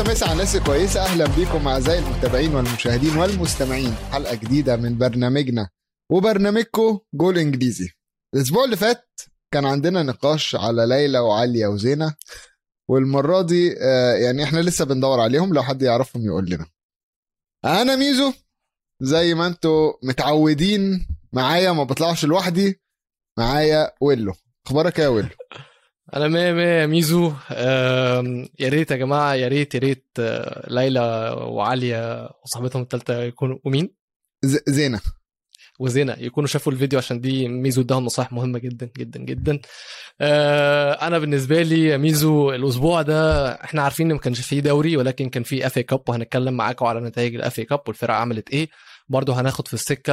مسا مسا على الناس كويسة. أهلا بيكم أعزائي المتابعين والمشاهدين والمستمعين. حلقة جديدة من برنامجنا. وبرنامجكم جول إنجليزي. الأسبوع اللي فات كان عندنا نقاش على ليلى وعليا وزينة. والمرة دي آه، يعني إحنا لسه بندور عليهم. لو حد يعرفهم يقول لنا. أنا ميزو زي ما أنتوا متعودين معايا ما بطلعش لوحدي معايا ويلو. أخبارك يا ويلو؟ أنا مية مية ميزو. يا ريت يا جماعة يا ريت يا ريت آه، ليلى وعاليه وصاحبتهم الثالثه يكونوا ومين؟ ز- زينة. وزينة يكونوا شافوا الفيديو عشان دي ميزو اداهم نصائح مهمة جدا جدا جدا. آه، أنا بالنسبة لي يا ميزو الأسبوع ده إحنا عارفين إن ما كانش فيه دوري ولكن كان فيه FA Cup وهنتكلم معاكم على نتائج ال FA Cup والفرق عملت إيه. برضه هناخد في السكة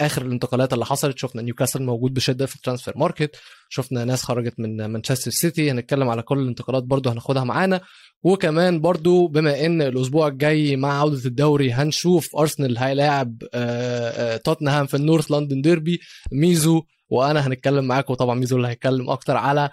آخر الانتقالات اللي حصلت. شفنا نيوكاسل موجود بشدة في ال transfer market. شفنا ناس خرجت من مانشستر سيتي. هنتكلم على كل الانتقالات برضه هناخدها معانا. وكمان برضو بما إن الأسبوع الجاي مع عودة الدوري هنشوف أرسنال هيلاعب توتنهام في النورث لندن ديربي. ميزو وأنا هنتكلم معاكم طبعا ميزو اللي هيتكلم أكتر على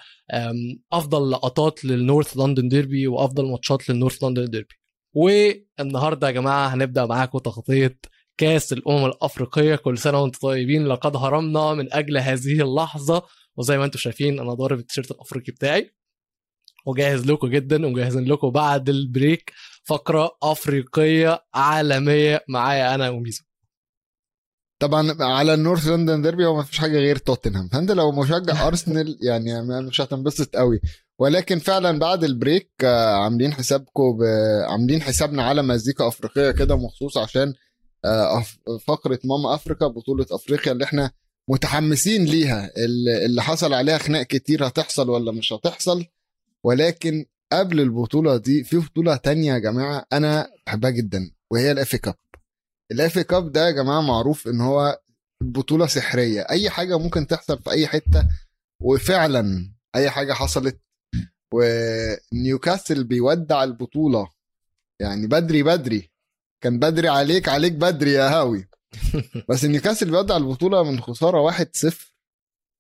أفضل لقطات للنورث لندن ديربي وأفضل ماتشات للنورث لندن ديربي. والنهارده يا جماعة هنبدأ معاكم تغطيه كأس الأمم الأفريقية. كل سنة وأنتم طيبين. لقد هرمنا من أجل هذه اللحظة. وزي ما أنتم شايفين أنا ضارب التيشيرت الأفريقي بتاعي. وجاهز لكم جدا ومجهزين لكم بعد البريك فقرة أفريقية عالمية معايا أنا وميزو. طبعا على النورث لندن ديربي هو ما فيش حاجة غير توتنهام. فأنت لو مشجع أرسنال يعني مش هتنبسط قوي. ولكن فعلا بعد البريك آه، عاملين حسابكم. عاملين حسابنا على مزيكا أفريقية كده مخصوص عشان آه، فقرة ماما أفريكا بطولة أفريقيا اللي إحنا متحمسين ليها. اللي حصل عليها خناق كتير هتحصل ولا مش هتحصل. ولكن قبل البطولة دي في بطولة تانية يا جماعة أنا بحبها جدا وهي ال FA Cup. ال FA Cup ده يا جماعة معروف إن هو بطولة سحرية. أي حاجة ممكن تحصل في أي حتة وفعلا أي حاجة حصلت ونيوكاسل بيودع البطولة. يعني بدري بدري. كان بدري عليك عليك بدري يا هاوي. بس نيوكاسل بيودع البطولة من خسارة 1-0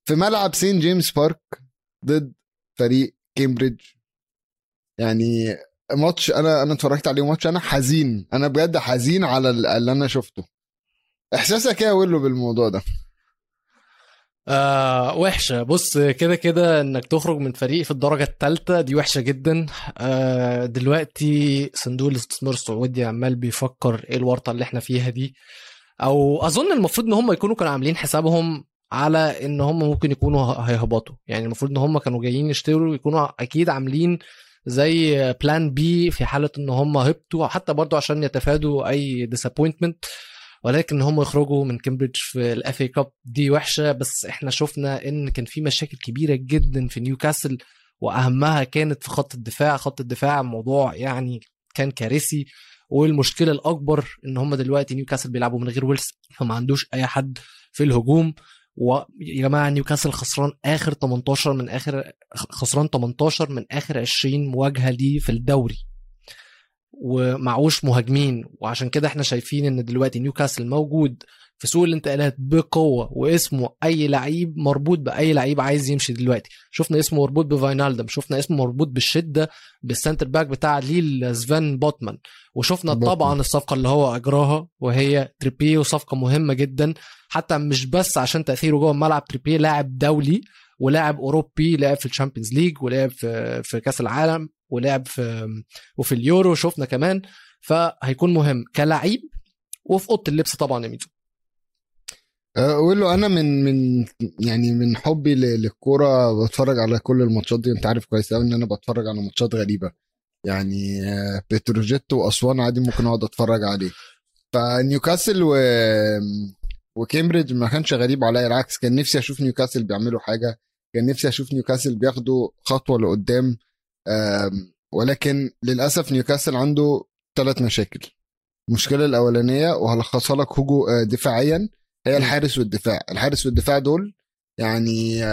في ملعب سانت جيمس بارك ضد فريق كامبريدج. يعني ماتش أنا أنا اتفرجت عليه ماتش أنا حزين. أنا بجد حزين على ال- اللي أنا شفته. إحساسك إيه يا ويلو بالموضوع ده؟ آه وحشة. بص كده كده إنك تخرج من فريق في الدرجة الثالثه دي وحشة جدا. آه دلوقتي صندوق الاستثمار السعودي عمال بيفكر إيه الورطة اللي إحنا فيها دي. أو أظن المفروض إن هم يكونوا كانوا عاملين حسابهم على إن هم ممكن يكونوا هيهبطوا. يعني المفروض إن هم كانوا جايين يشتروا يكونوا أكيد عاملين زي plan B في حالة إن هم هبطوا حتى برضو عشان يتفادوا أي disappointment ولكن هم يخرجوا من كامبريدج في ال FA Cup دي وحشة بس إحنا شفنا إن كان في مشاكل كبيرة جدا في نيوكاسل وأهمها كانت في خط الدفاع. خط الدفاع موضوع يعني كان كارثي والمشكلة الأكبر إن هم دلوقتي نيوكاسل بيلعبوا من غير ويلسون فما عندوش أي حد في الهجوم. ويا جماعة نيوكاسل خسران آخر 18 من آخر خسران 18 من آخر 20 مواجهة ليه في الدوري. ومعوش مهاجمين. وعشان كده إحنا شايفين إن دلوقتي نيوكاسل موجود في سوق الانتقالات بقوة واسمه أي لعيب مربوط بأي لعيب عايز يمشي دلوقتي. شفنا اسمه مربوط بفاينالدم شفنا اسمه مربوط بالشدة بال centre back بتاع ليل سفين بوتمان وشفنا بوتمان. طبعا الصفقة اللي هو أجراها وهي تريبيه وصفقة مهمة جدا. حتى مش بس عشان تأثيره جوه الملعب تريبيه لاعب دولي ولاعب أوروبي لعب في ال Champions League ولعب في في كأس العالم. ولعب في وفي اليورو شفنا كمان فهيكون مهم كلاعب وفي أوضة اللبس طبعا يا ميزو أه، أقول له أنا من من يعني من حبي للكورة بتفرج على كل الماتشات دي. أنت عارف كويس قوي إن أنا بتفرج على ماتشات غريبة. يعني آه، بتروجيت وأسوان عادي ممكن أقعد أتفرج عليه. فنيوكاسل و وكامبريدج ما كانش غريب عليا العكس. كان نفسي أشوف نيوكاسل بيعملوا حاجة. كان نفسي أشوف نيوكاسل بياخدوا خطوة لقدام. ولكن للأسف نيوكاسل عنده ثلاث مشاكل. المشكلة الأولانية وهلخصها لك هجو آه، دفاعيا هي الحارس والدفاع. الحارس والدفاع دول يعني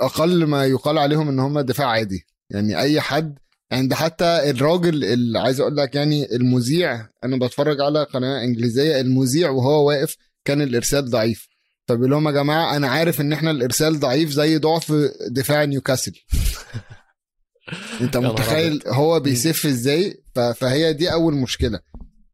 أقل ما يقال عليهم إن هم دفاع عادي. يعني أي حد ده حتى الراجل اللي عايز أقول لك يعني المذيع أنا بتفرج على قناة إنجليزية المذيع وهو واقف كان الإرسال ضعيف. فبيقول لهم يا جماعة أنا عارف إن إحنا الإرسال ضعيف زي ضعف دفاع نيوكاسل. انت متخيل هو بيسف إزاي؟ فهي دي أول مشكلة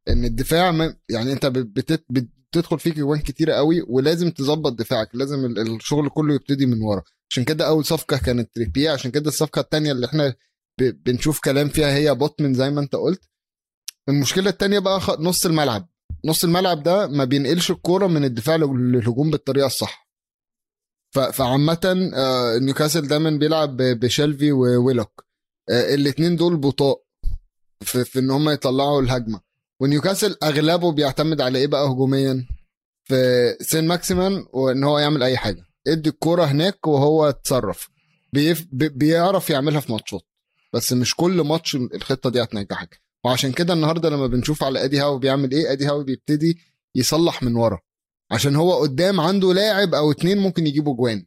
إن الدفاع يعني أنت بتت- بتدخل فيك جوان كتيرة قوي ولازم تظبط دفاعك لازم ال- الشغل كله يبتدي من ورا. عشان كده أول صفقة كانت تريبية عشان كده الصفقة التانية اللي إحنا ب- بنشوف كلام فيها هي بوتمن زي ما أنت قلت. المشكلة التانية بقى نص الملعب. نص الملعب ده ما بينقلش الكورة من الدفاع لل- للهجوم بالطريقة الصح. فعامة آه، نيوكاسل دايما بيلعب بشيلفي وويلوك الاثنين دول بطاء في, في إن هم يطلعوا الهجمة. ونيوكاسل أغلبه بيعتمد على إيه بقى هجوميا؟ في سين ماكسيمان وإن هو يعمل أي حاجة. ادي الكورة هناك وهو اتصرف. بيف بي- بيعرف يعملها في ماتشات. بس مش كل ماتش الخطة دي هتنجحك. وعشان كده النهارده لما بنشوف على إيدي هاو بيعمل إيه إيدي هاو بيبتدي يصلح من ورا. عشان هو قدام عنده لاعب أو اتنين ممكن يجيبوا جوان.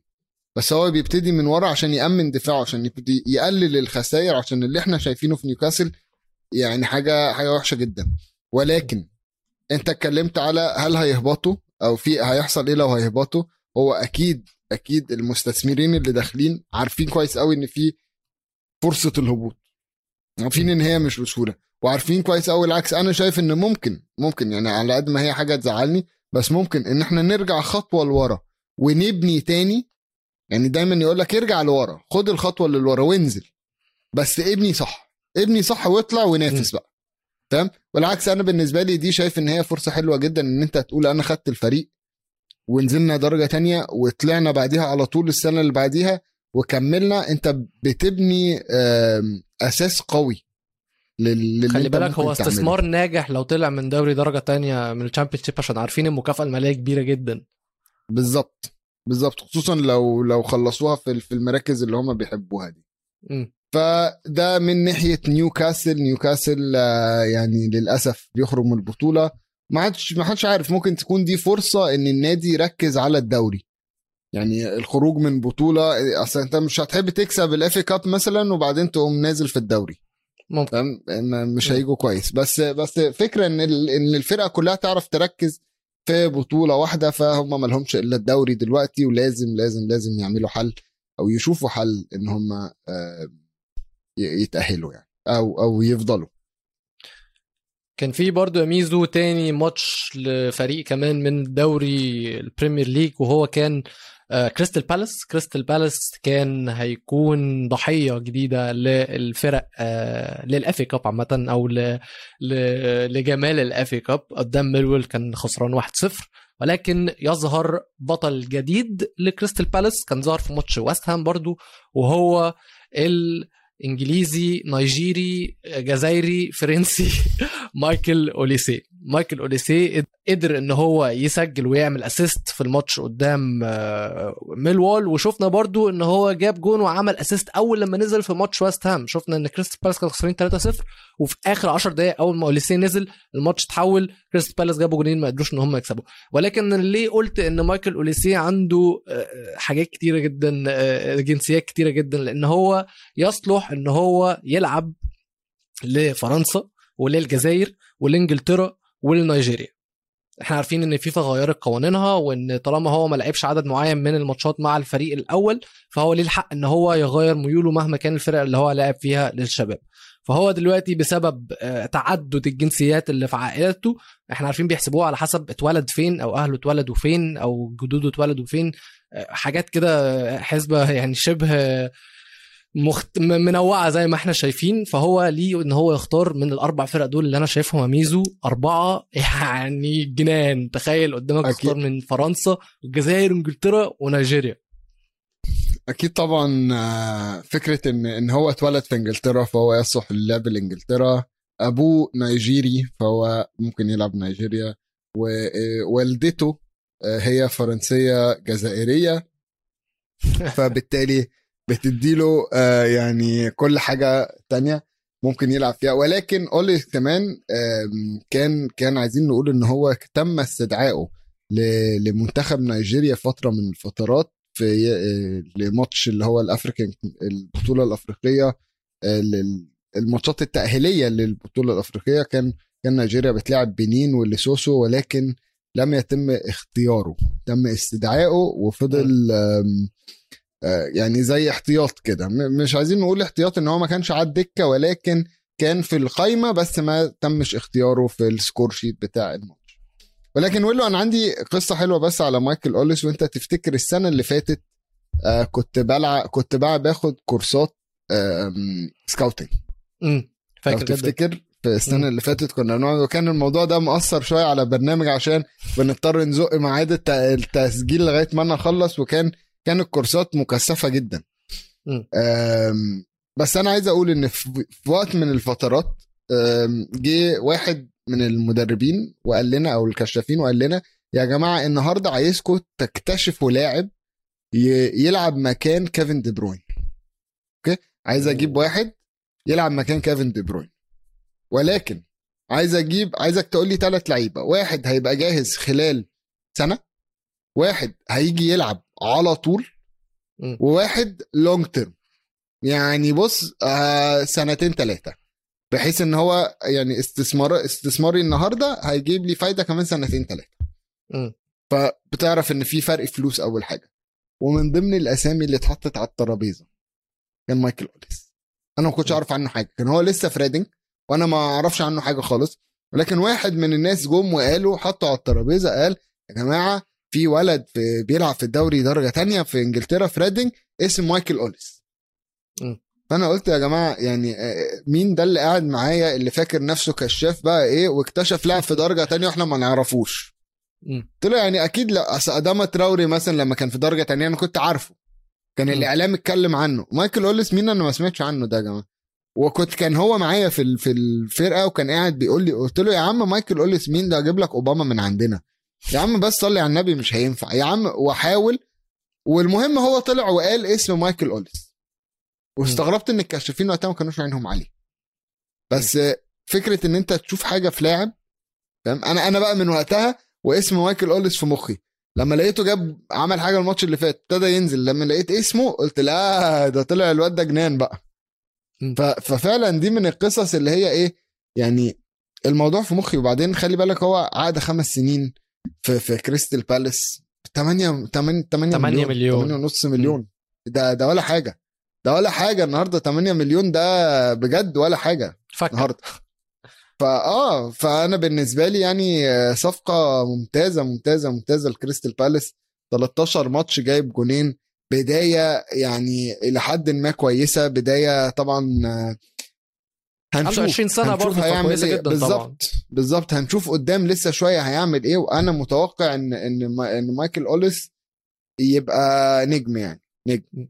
بس هو بيبتدي من ورا عشان يأمن دفاعه عشان يبتدي يقلل الخسائر عشان اللي إحنا شايفينه في نيوكاسل يعني حاجة حاجة وحشة جدا. ولكن أنت اتكلمت على هل هيهبطوا أو في هيحصل إيه لو هيهبطوا؟ هو أكيد أكيد المستثمرين اللي داخلين عارفين كويس قوي إن في فرصة الهبوط. عارفين إن هي مش بسهولة. وعارفين كويس قوي العكس. أنا شايف إن ممكن ممكن يعني على قد ما هي حاجة تزعلني بس ممكن إن إحنا نرجع خطوة لورا ونبني تاني. يعني دايما يقول لك ارجع لورا خد الخطوة اللي لورا وانزل. بس ابني صح ابني صح واطلع ونافس بقى. فاهم والعكس أنا بالنسبة لي دي شايف إن هي فرصة حلوة جدا إن أنت تقول أنا خدت الفريق ونزلنا درجة تانية وطلعنا بعديها على طول السنة اللي بعديها وكملنا. أنت بتبني أساس قوي. لل- خلي بالك هو تعمله. استثمار ناجح لو طلع من دوري درجة تانية من ال Championship عشان عارفين المكافأة المالية كبيرة جدا. بالظبط. بالظبط. خصوصا لو لو خلصوها في في المراكز اللي هم بيحبوها دي. مم. فده من ناحية نيوكاسل. نيوكاسل آه، يعني للأسف بيخرج من البطولة. ما حدش ما حدش عارف. ممكن تكون دي فرصة إن النادي يركز على الدوري. يعني الخروج من بطولة أصل أنت مش هتحب تكسب ال FA Cup مثلا وبعدين تقوم نازل في الدوري. ممكن. مش. هيجوا كويس. بس بس فكرة إن إن الفرقة كلها تعرف تركز في بطولة واحدة فهم ما لهمش إلا الدوري دلوقتي ولازم لازم لازم يعملوا حل أو يشوفوا حل إن هم آه، يتأهلوا يعني أو أو يفضلوا. كان في برضه ميزو تاني ماتش لفريق كمان من دوري ال Premier League وهو كان آه، كريستال بالاس كريستال بالاس كان هيكون ضحية جديدة للفرق آه، لل FA Cup عامة أو لجمال ال FA Cup قدام ميلوول كان خسران 1-0 ولكن يظهر بطل جديد لكريستال بالاس كان ظهر في ماتش ويست هام برضو وهو الإنجليزي نيجيري جزائري فرنسي مايكل أوليسي. مايكل اوليسي قدر ان هو يسجل ويعمل assist في الماتش قدام آه، ميلوال وشفنا برضو ان هو جاب جون وعمل assist أول لما نزل في ماتش ويست هام شفنا إن كريستال بالاس كانوا خسرانين 3-0 وفي آخر 10 دقائق أول ما اوليسي نزل الماتش اتحول كريستال بالاس جابوا جونين ما قدروش إن هم يكسبوا. ولكن ليه قلت إن مايكل اوليسي عنده آه، حاجات كتيرة جدا آه، جنسيات كتيرة جدا لأن هو يصلح إن هو يلعب لفرنسا وللجزائر ولإنجلترا ولنيجيريا. إحنا عارفين إن فيفا غيرت قوانينها وإن طالما هو ما لعبش عدد معين من الماتشات مع الفريق الأول فهو ليه الحق إن هو يغير ميوله مهما كان الفرق اللي هو لعب فيها للشباب. فهو دلوقتي بسبب آه، تعدد الجنسيات اللي في عائلته إحنا عارفين بيحسبوها على حسب اتولد فين أو أهله اتولدوا فين أو جدوده اتولدوا فين آه، حاجات كده حسبة يعني شبه مخت... منوعة زي ما إحنا شايفين. فهو ليه ان هو يختار من الأربع فرق دول اللي أنا شايفهم يا ميزو أربعة يعني جنان. تخيل قدامك أكيد. تختار من فرنسا والجزائر وانجلترا ونيجيريا. أكيد طبعا آه، فكرة ان إن هو اتولد في إنجلترا فهو يصلح للعب لإنجلترا. أبوه نيجيري فهو ممكن يلعب نيجيريا. ووالدته هي فرنسية جزائرية. فبالتالي بتديله آه، يعني كل حاجة تانية ممكن يلعب فيها. ولكن اولي كمان كان كان عايزين نقول إن هو تم استدعائه لمنتخب نيجيريا فترة من الفترات في آه، لماتش اللي هو الأفريكان البطولة الأفريقية آه، الماتشات التأهيلية للبطولة الأفريقية. كان كان نيجيريا بتلعب بنين وليسوسو ولكن لم يتم اختياره. تم استدعائه وفضل آه، يعني زي احتياط كده. مش عايزين نقول احتياط إن هو ما كانش على الدكة ولكن كان في القايمة بس ما تمش اختياره في ال score sheet بتاع الماتش. ولكن ويلو أنا عندي قصة حلوة بس على مايكل أوليس وأنت تفتكر السنة اللي فاتت آه كنت بلعب كنت بقى باخد كورسات آم، scouting. فاكر تفتكر في السنة مم. اللي فاتت كنا بنقعد وكان الموضوع ده مؤثر شوية على برنامج عشان بنضطر نزق ميعاد الت- التسجيل لغاية ما أنا اخلص وكان كان الكورسات مكثفة جدا. بس أنا عايز أقول إن في وقت من الفترات جه واحد من المدربين وقال لنا أو الكشافين وقال لنا يا جماعة النهارده عايزكم تكتشفوا لاعب يلعب مكان كيفن دي بروين. أوكي؟ عايز أجيب واحد يلعب مكان كيفن دي بروين. ولكن عايز أجيب عايزك تقول لي ثلاث لعيبة. واحد هيبقى جاهز خلال سنة واحد هيجي يلعب على طول. وواحد لونج تيرم يعني بص آه سنتين ثلاثة بحيث إن هو يعني استثمار استثماري النهارده هيجيب لي فايدة كمان سنتين ثلاثة. فبتعرف إن في فرق فلوس أول حاجة. ومن ضمن الأسامي اللي اتحطت على الترابيزة كان مايكل أوليس. أنا ما كنتش أعرف عنه حاجة. كان هو لسه في ريدنج وأنا ما أعرفش عنه حاجة خالص. ولكن واحد من الناس جم وقالوا حطوا على الترابيزة قال يا جماعة في ولد في بيلعب في الدوري درجة تانية في إنجلترا في ريدنج اسمه مايكل أوليس. فأنا قلت يا جماعة يعني آه، مين ده اللي قاعد معايا اللي فاكر نفسه كشاف بقى إيه واكتشف لاعب في درجة تانية وإحنا ما نعرفوش. له يعني أكيد لا أصل أداما تراوري مثلا لما كان في درجة تانية أنا كنت عارفه. كان. الإعلام اتكلم عنه. مايكل أوليس مين أنا ما سمعتش عنه ده يا جماعة؟ وكنت كان هو معايا في في الفرقة وكان قاعد بيقول لي قلت له يا عم مايكل أوليس مين ده؟ أجيب لك أوباما من عندنا. يا عم بس صلي على النبي مش هينفع. يا عم وحاول. والمهم هو طلع وقال اسم مايكل أوليس. واستغربت إن الكشافين وقتها ما كانوش عينهم عليه. بس فكرة إن أنت تشوف حاجة في لاعب فاهم؟ أنا أنا بقى من وقتها واسم مايكل أوليس في مخي. لما لقيته جاب عمل حاجة الماتش اللي فات ابتدى ينزل. لما لقيت اسمه قلت لا ده طلع الواد ده جنان بقى. ففعلا دي من القصص اللي هي إيه يعني الموضوع في مخي. وبعدين خلي بالك هو عقد خمس سنين. في في كريستال بالاس 8 8 8 8 مليون مليون. 8 ونص مليون. ده ده ولا حاجة. ده ولا حاجة النهارده. 8 مليون ده بجد ولا حاجة فاكر النهارده. فاه فأنا بالنسبة لي يعني صفقة ممتازة ممتازة ممتازة لكريستال بالاس 13 ماتش جايب جونين. بداية يعني إلى حد ما كويسة. بداية طبعا هنشوف 25 سنة هنشوف برضه، هيعمل. جدا بالظبط. بالظبط. هنشوف قدام لسه شوية هيعمل إيه. وأنا متوقع ان إن ما- إن مايكل أوليس يبقى نجم يعني. نجم.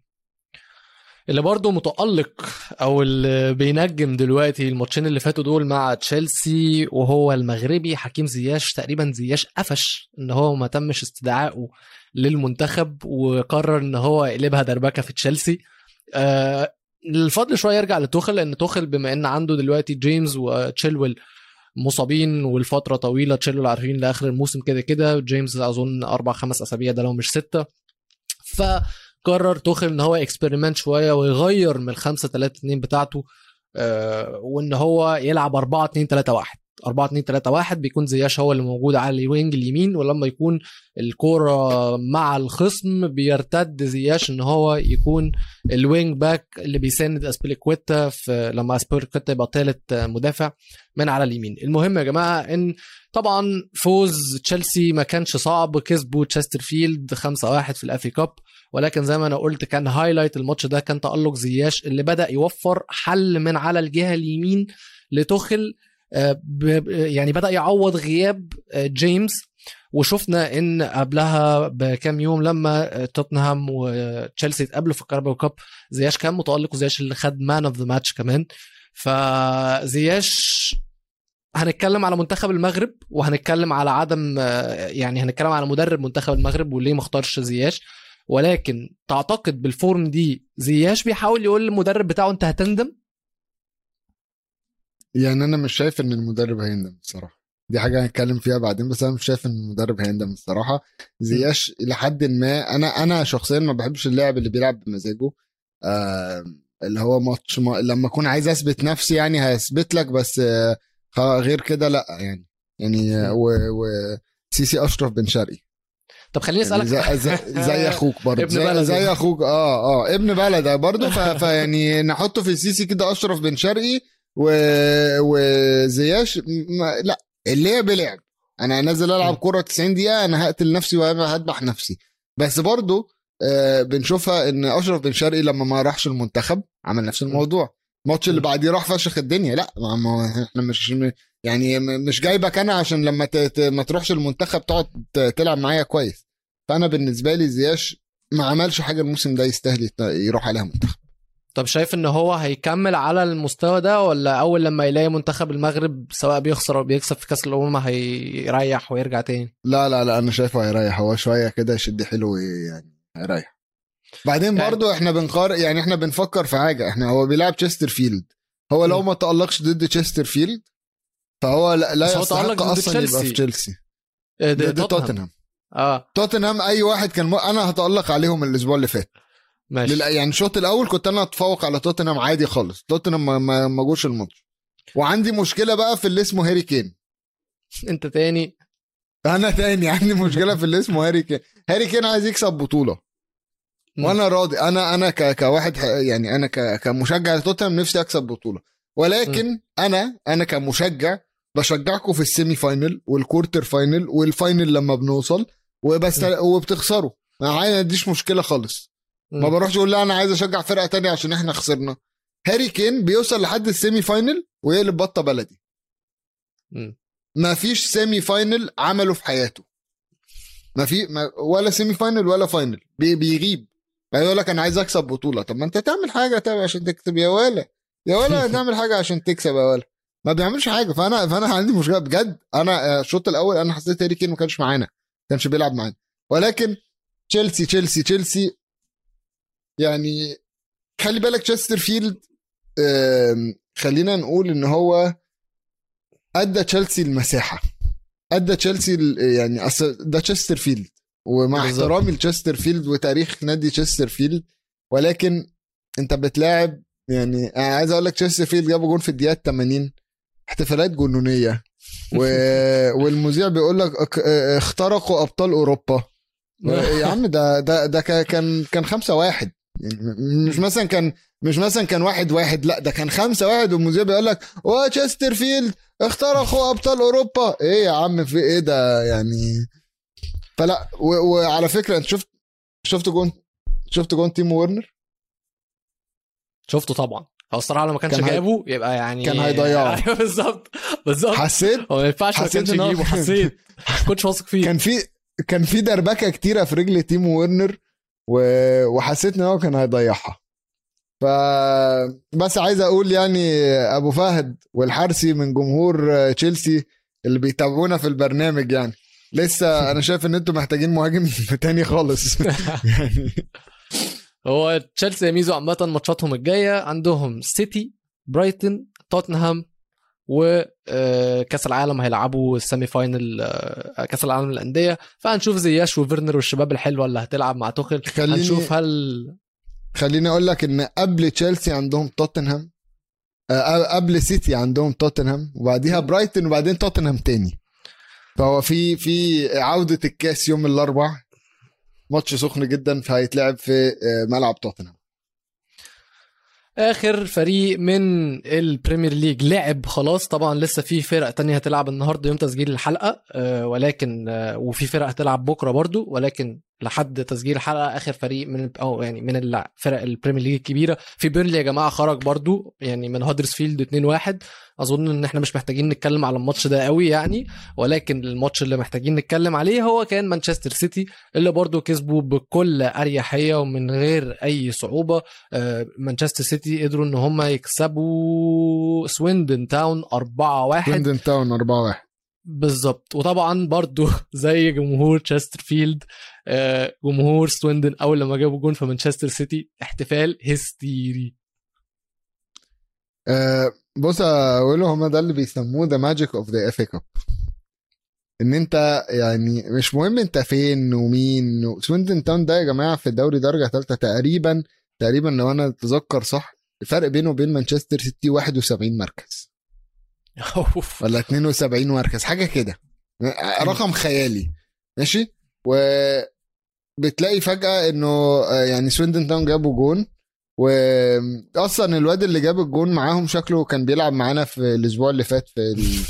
اللي برضه متألق أو اللي بينجم دلوقتي الماتشين اللي فاتوا دول مع تشيلسي وهو المغربي حكيم زياش تقريبا زياش قفش إن هو ما تمش استدعائه للمنتخب وقرر إن هو يقلبها دربكة في تشيلسي. آه الفضل شوية يرجع لتوخل لأن توخل بما إن عنده دلوقتي جيمس وتشيلويل مصابين والفترة طويلة تشيلويل عارفين لآخر الموسم كده كده جيمس أظن أربع خمس أسابيع ده لو مش ستة. فقرر توخل إن هو experiment شوية ويغير من الخمسة 3 2 بتاعته آه وإن هو يلعب 4 2 3 1 4 2 3 1 بيكون زياش هو اللي موجود على ال wing اليمين ولما يكون الكورة مع الخصم بيرتد زياش إن هو يكون ال wing back اللي بيساند اسبليكويتا في لما اسبليكويتا يبقى ثالث مدافع من على اليمين. المهم يا جماعة إن طبعا فوز تشيلسي ما كانش صعب كسبوا تشسترفيلد 5-1 في ال FA Cup ولكن زي ما أنا قلت كان highlight الماتش ده كان تألق زياش اللي بدأ يوفر حل من على الجهة اليمين ب- يعني بدأ يعوض غياب آه، جيمس. وشفنا إن قبلها بكام يوم لما آه، توتنهام وتشيلسي اتقابلوا في الكاراباو Cup زياش كان متألق وزياش اللي خد man of the match كمان. فزياش هنتكلم على منتخب المغرب وهنتكلم على عدم آه، يعني هنتكلم على مدرب منتخب المغرب وليه ما اختارش زياش. ولكن تعتقد بال form دي زياش بيحاول يقول للمدرب بتاعه أنت هتندم؟ يعني أنا مش شايف إن المدرب هيندم الصراحه دي حاجة هنتكلم فيها بعدين بس أنا مش شايف إن المدرب هيندم الصراحه زياش إلى حد ما أنا أنا شخصيا ما بحبش اللاعب اللي بيلعب بمزاجه. آه اللي هو ماتش ما لما أكون عايز أثبت نفسي يعني هثبت لك بس آه غير كده لأ يعني. يعني و, و سيسي أشرف بن شرقي. طب خليني يعني أسألك زي, زي, زي أخوك برضه. ابن زي. زي أخوك آه آه ابن بلد برضه. فيعني نحطه في السيسي كده أشرف بن شرقي. و... وزياش ما... لا اللعب لعب أنا نازل ألعب. كورة 90 دقيقة أنا هقتل نفسي وهذبح نفسي بس برضه آه بنشوفها إن أشرف بن شرقي لما ما راحش المنتخب عمل نفس الموضوع الماتش اللي. بعديه راح فشخ الدنيا لا ما ما إحنا مش يعني مش جايبك أنا عشان لما. ما تروحش المنتخب تقعد تلعب معايا كويس فأنا بالنسبة لي زياش ما عملش حاجة الموسم ده يستاهل يروح عليها منتخب طب شايف إن هو هيكمل على المستوى ده ولا أول لما يلاقي منتخب المغرب سواء بيخسر أو بيكسب في كأس الأمم هيريح ويرجع تاني؟ لا لا لا أنا شايفه هيريح. هو شوية كده يشد حلو يعني هيريح. بعدين يعني- برضو إحنا بنقار يعني إحنا بنفكر في حاجة. إحنا هو بيلعب تشستر فيلد هو لو. ما تألقش ضد تشستر فيلد فهو لا, لا يستحق أصلا يبقى في تشيلسي. آه، ضد توتنهام آه. توتنهام أي واحد كان م... أنا هتألق عليهم الأسبوع اللي فات. ماشي. لل... يعني الشوط الأول كنت أنا أتفوق على توتنهام عادي خالص. توتنهام ما, ما... ما جوش الماتش. وعندي مشكلة بقى في اللي اسمه هاري كين. أنت تاني. أنا تاني. عندي مشكلة في اللي اسمه هاري كين. هاري كين عايز يكسب بطولة. وأنا راضي. أنا أنا ك... كواحد يعني أنا ك... كمشجع لتوتنهام نفسي أكسب بطولة. ولكن أنا أنا كمشجع بشجعكم في ال semi-final وال quarter-final وال final لما بنوصل وبس. وبتخسروا. ما عنديش مشكلة خالص. ما. بروحش أقول لا أنا عايز اشجع فرقة تانية عشان إحنا خسرنا. هاري كين بيوصل لحد ال semi-final ويقلب بطه بلدي. ما فيش semi-final عمله في حياته. ما في ما ولا semi-final ولا final. بي بيغيب. يقول لك أنا عايز أكسب بطولة. طب ما أنت تعمل حاجة طب عشان تكسب. يا ولا يا ولا تعمل حاجة عشان تكسب يا ولا. ما بيعملش حاجة. فأنا فأنا عندي مشكلة بجد. أنا آه، الشوط الأول أنا حسيت هاري كين ما كانش معانا. ما كانش بيلعب معانا. ولكن تشيلسي تشيلسي تشيلسي يعني خلي بالك تشستر فيلد خلينا نقول إن هو أدى تشيلسي المساحة. أدى تشيلسي يعني أصل ده تشستر فيلد ومع. احترامي لتشستر فيلد وتاريخ نادي تشستر فيلد ولكن أنت بتلاعب يعني أنا عايز أقول لك تشستر فيلد جابوا جون في الدقيقة 80 احتفالات جنونية. و... والمذيع بيقول لك اك- اخترقوا أبطال أوروبا. يا عم ده ده ده كا- كان كان خمسة واحد. يعني م- مش مثلا كان مش مثلا كان واحد واحد لا ده كان خمسة واحد والمذيع بيقول لك وتشستر فيلد اخترقوا أبطال أوروبا. إيه يا عم في إيه ده يعني؟ فلا و... وعلى فكرة أنت شفت شفت جون شفت جون تيمو فيرنر؟ شفته طبعا. هو الصراحة لو ما كانش كان جايبه يبقى يعني كان هيضيعه. أيوه بالظبط بالظبط. حسيت؟ هو ما ينفعش ما حسيت كانش يجيبه حسيت. كنتش واثق فيه. كان في كان في دربكة كتيرة في رجل تيمو فيرنر و... وحسيت إن هو كان هيضيعها. ف بس عايز أقول يعني أبو فهد والحرسي من جمهور تشيلسي اللي بيتابعونا في البرنامج يعني. لسه أنا شايف إن أنتوا محتاجين مهاجم تاني خالص. يعني. هو تشيلسي ميزو عامة ماتشاتهم الجاية عندهم سيتي برايتون توتنهام وكاس العالم هيلعبوا ال semi final آه، كأس العالم للأندية. فهنشوف زياش وفيرنر والشباب الحلوة اللي هتلعب مع توخل خليني هنشوف هل خليني أقول لك إن قبل تشيلسي عندهم توتنهام آه، قبل سيتي عندهم توتنهام وبعديها برايتون وبعدين توتنهام تاني. فهو في في عودة الكاس يوم الأربع ماتش سخن جدا فهيتلعب في آه، ملعب توتنهام. آخر فريق من ال Premier League لعب خلاص. طبعا لسه في فرق تانية هتلعب النهارده يوم تسجيل الحلقة آه، ولكن آه، وفي فرق هتلعب بكرة برضو ولكن لحد تسجيل الحلقة آخر فريق من أو يعني من الفرق ال Premier League الكبيرة في بيرنلي يا جماعة خرج برضو يعني من هادرسفيلد 2-1 أظن إن إحنا مش محتاجين نتكلم على الماتش ده قوي يعني ولكن الماتش اللي محتاجين نتكلم عليه هو كان مانشستر سيتي اللي برضو كسبوا بكل أريحية ومن غير أي صعوبة. آه، مانشستر سيتي قدروا إن هم يكسبوا سويندن تاون 4-1 لندن تاون 4 1 بالظبط. وطبعا برضو زي جمهور تشسترفيلد جمهور سويندن أول لما جابوا جون في مانشستر سيتي احتفال هستيري. آه، بص أقول هما ده اللي بيسموه ذا ماجيك اوف ذا اف كاب إن أنت يعني مش مهم أنت فين ومين سويندن تاون ده يا جماعة في الدوري درجة ثالثه تقريبا تقريبا لو أنا أتذكر صح الفرق بينه وبين مانشستر سيتي 71 مركز. ولا 72 مركز حاجة كده. رقم خيالي. ماشي؟ وبتلاقي فجأة إنه آه، يعني سويندن تاون جابوا جون واصلا الواد اللي جاب الجون معاهم شكله كان بيلعب معانا في الأسبوع اللي فات في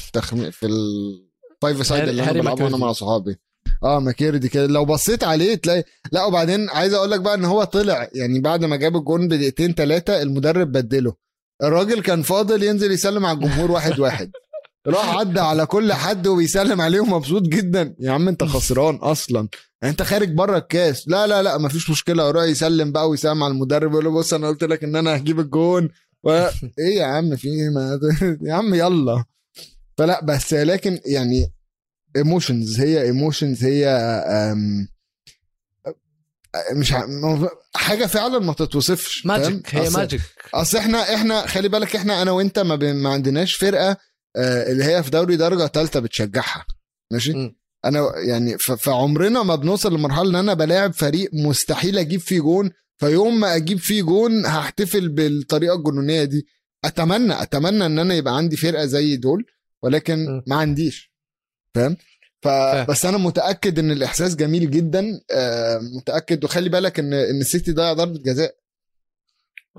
التخم... في ال five side اللي أنا بلعبه أنا. مع صحابي. آه ماكيردي كده. لو بصيت عليه تلاقي لا وبعدين عايز أقول لك بقى إن هو طلع يعني بعد ما جاب الجون بدقيقتين ثلاثة المدرب بدله. الراجل كان فاضل ينزل يسلم على الجمهور واحد واحد. راح عدى على كل حد وبيسلم عليهم مبسوط جدا. يا عم انت خسران أصلا. يعني انت خارج بره الكاس. لا لا لا مفيش مشكلة. يروح يسلم بقى ويسلم على المدرب يقول له بص أنا قلت لك إن أنا هجيب الجون. و... إيه يا عم في إيه؟ ما... يا عم يلا. فلا بس لكن يعني emotions هي emotions هي أم... مش ع... حاجة فعلا ما تتوصفش؟ magic هي magic أصل إحنا إحنا خلي بالك إحنا أنا وأنت ما, ب... ما عندناش فرقة آه، اللي هي في دوري درجة ثالثه بتشجعها ماشي م. أنا يعني. فعمرنا ما بنوصل لمرحلة إن أنا بلاعب فريق مستحيل أجيب فيه جون فيوم ما أجيب فيه جون هحتفل بالطريقة الجنونية دي أتمنى أتمنى إن أنا يبقى عندي فرقة زي دول ولكن م. ما عنديش فاهم فاهم. فبس أنا متأكد إن الإحساس جميل جدا آه، متأكد وخلي بالك إن إن السيتي ضيع ضربة جزاء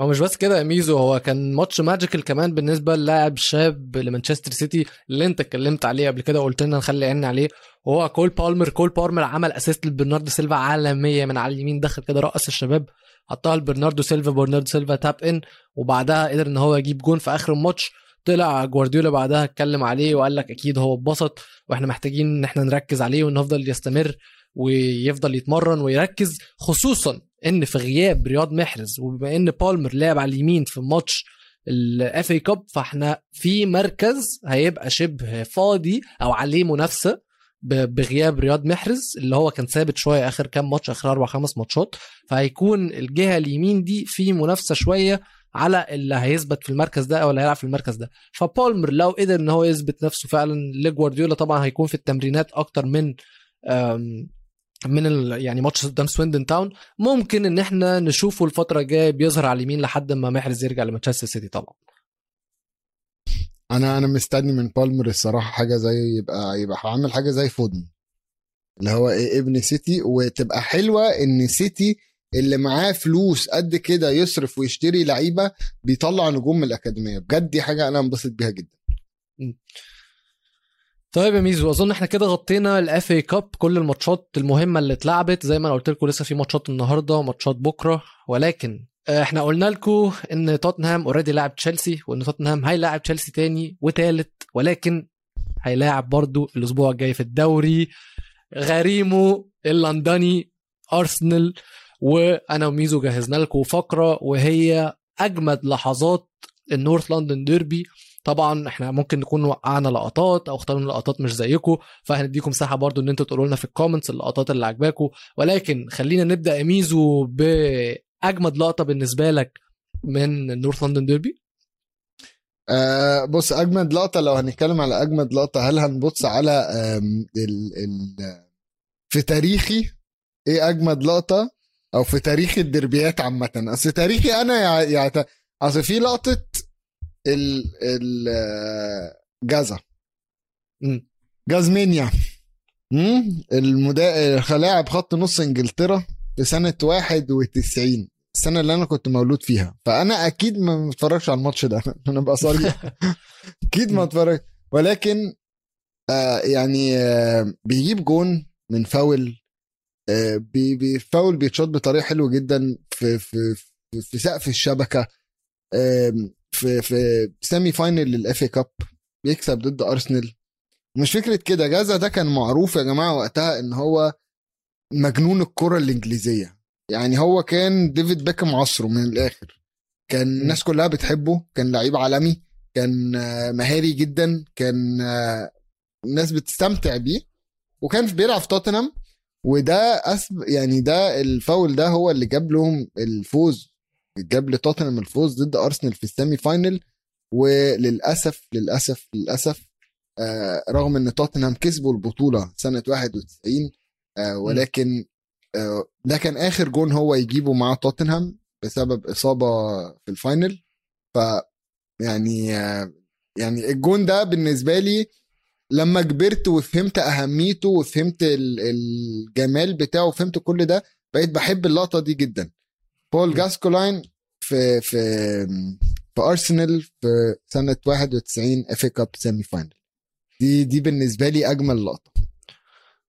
هو مش بس كده ميزو هو كان ماتش magical كمان بالنسبة للاعب شاب لمانشستر سيتي اللي انت اتكلمت عليه قبل كده وقلت لنا نخلي عيننا عليه. وهو كول بالمر كول بالمر عمل assist لبرناردو سيلفا عالمية من على اليمين دخل كده رقص الشباب حطها لبرناردو سيلفا برناردو سيلفا tap in وبعدها قدر ان هو يجيب جون في آخر الماتش. طلع جوارديولا بعدها اتكلم عليه وقال لك أكيد هو اتبسط وإحنا محتاجين إن إحنا نركز عليه ونفضل يستمر ويفضل يتمرن ويركز خصوصا إن في غياب رياض محرز وبما إن بالمر لعب على اليمين في ماتش ال FA Cup فإحنا في مركز هيبقى شبه فاضي أو عليه منافسة بغياب رياض محرز اللي هو كان ثابت شوية آخر كام ماتش آخر أربع خمس ماتشات. فهيكون الجهة اليمين دي في منافسة شوية على اللي هيثبت في المركز ده أو اللي هيلعب في المركز ده. فبالمر لو قدر إن هو يثبت نفسه فعلا لجوارديولا طبعا هيكون في التمرينات أكتر من من ال... يعني ماتش قدام سويندن تاون ممكن إن إحنا نشوفه الفترة الجاية بيظهر على اليمين لحد ما محرز يرجع لمانشستر سيتي طبعا. أنا أنا مستني من بالمر الصراحة حاجة زي يبقى يبقى عامل حاجة زي فودن. اللي هو إيه ابن سيتي وتبقى حلوة إن سيتي اللي معاه فلوس قد كده يصرف ويشتري لعيبة بيطلع نجوم من الأكاديمية. بجد دي حاجة أنا انبسط بيها جدا. طيب يا ميزو أظن إحنا كده غطينا ال FA Cup كل الماتشات المهمة اللي اتلعبت. زي ما أنا قلت لكم لسه في ماتشات النهارده وماتشات بكرة. ولكن آه، إحنا قلنا لكم إن توتنهام already لاعب تشيلسي وإن توتنهام هيلاعب تشيلسي تاني وتالت. ولكن هيلاعب برضو الأسبوع الجاي في الدوري. غريمه اللندني أرسنال. وأنا وميزو جهزنا لكم فقرة وهي أجمد لحظات ال North London derby طبعا إحنا ممكن نكون وقعنا لقطات أو اخترنا لقطات مش زيكم فهنديكم مساحه برضو إن أنتوا تقولوا لنا في ال comments اللقطات اللي عجباكم ولكن خلينا نبدأ ميزو بأجمد لقطة بالنسبة لك من ال North London derby آه بص أجمد لقطة لو هنتكلم على أجمد لقطة هل هنبص على آم، ال ال في تاريخي إيه أجمد لقطة؟ أو في تاريخ الدربيات عامة. أصل تاريخي أنا يع... يع... أصل في لقطة ال ال آه، جازا. جازمينيا؟ المدا... لاعب خط نص انجلترا في سنة 91 السنة اللي أنا كنت مولود فيها. فأنا أكيد ما متفرجش على الماتش ده. أنا ابقى صريح أكيد ما اتفرج. ولكن آه يعني آه بيجيب جون من فاول آه بي- بيفاول بيتشوط بطريقة حلوة جدا في في في, في سقف الشبكة. آم، في في semi-final لل FA Cup بيكسب ضد ارسنال مش فكرة كده. جازا ده كان معروف يا جماعة وقتها إن هو مجنون الكرة الإنجليزية. يعني هو كان ديفيد بيكهام عصره من الآخر. كان الناس كلها بتحبه. كان لعيب عالمي. كان مهاري جدا. كان الناس بتستمتع بيه. وكان بيلعب في توتنهام وده أسب يعني ده الفاول ده هو اللي جاب لهم الفوز. جاب لتوتنهام الفوز ضد أرسنال في ال semi-final وللأسف للأسف للأسف آه رغم إن توتنهام كسبوا البطولة سنة 91 آه ولكن آه ده كان آخر جون هو يجيبه مع توتنهام بسبب إصابة في ال final. ف يعني آه يعني الجون ده بالنسبة لي لما كبرت وفهمت أهميته وفهمت ال- الجمال بتاعه وفهمت كل ده بقيت بحب اللقطة دي جدا. بول جاسكوين في في في أرسنال في سنة 91 FA Cup semi-final دي دي بالنسبة لي أجمل لقطة.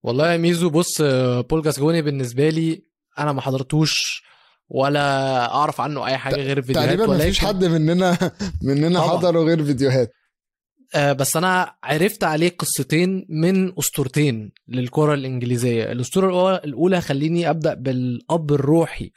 والله يا ميزو بص بول جاسكوين بالنسبة لي أنا ما حضرتوش ولا أعرف عنه أي حاجة غير الفيديوهات تقريبا ما فيش ولكن- حد مننا مننا طبعا. حضره غير فيديوهات. آه، بس أنا عرفت عليه قصتين من أسطورتين للكرة الإنجليزية. الأسطورة الأولى خليني أبدأ بالأب الروحي.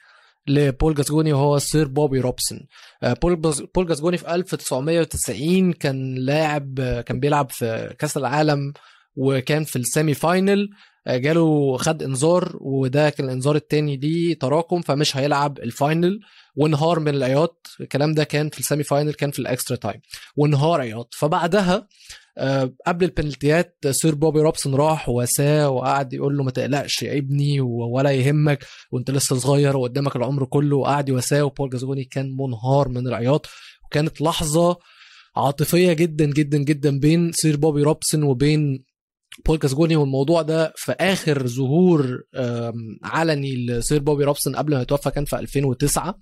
لبول جاسكوين وهو سير بوبي روبسون. آه، بول بول جاسكوين في 1990 كان لاعب آه، كان بيلعب في كأس العالم وكان في ال semi-final. آه، جاله خد انذار وده كان الانذار التاني ليه تراكم فمش هيلعب ال final. وانهار من العياط. الكلام ده كان في ال semi-final كان في ال extra time. وانهار عياط. فبعدها قبل البنالتيات آه، سير بوبي روبسون راح واساه وقعد يقول له ما تقلقش يا ابني ولا يهمك وانت لسه صغير وقدامك العمر كله. وقعد يواساه وبول جاسكوين كان منهار من العياط. وكانت لحظة عاطفية جدا جدا جدا بين سير بوبي روبسون وبين بول جاسكوين والموضوع ده في آخر ظهور علني لسير بوبي روبسون قبل ما يتوفى كان في 2009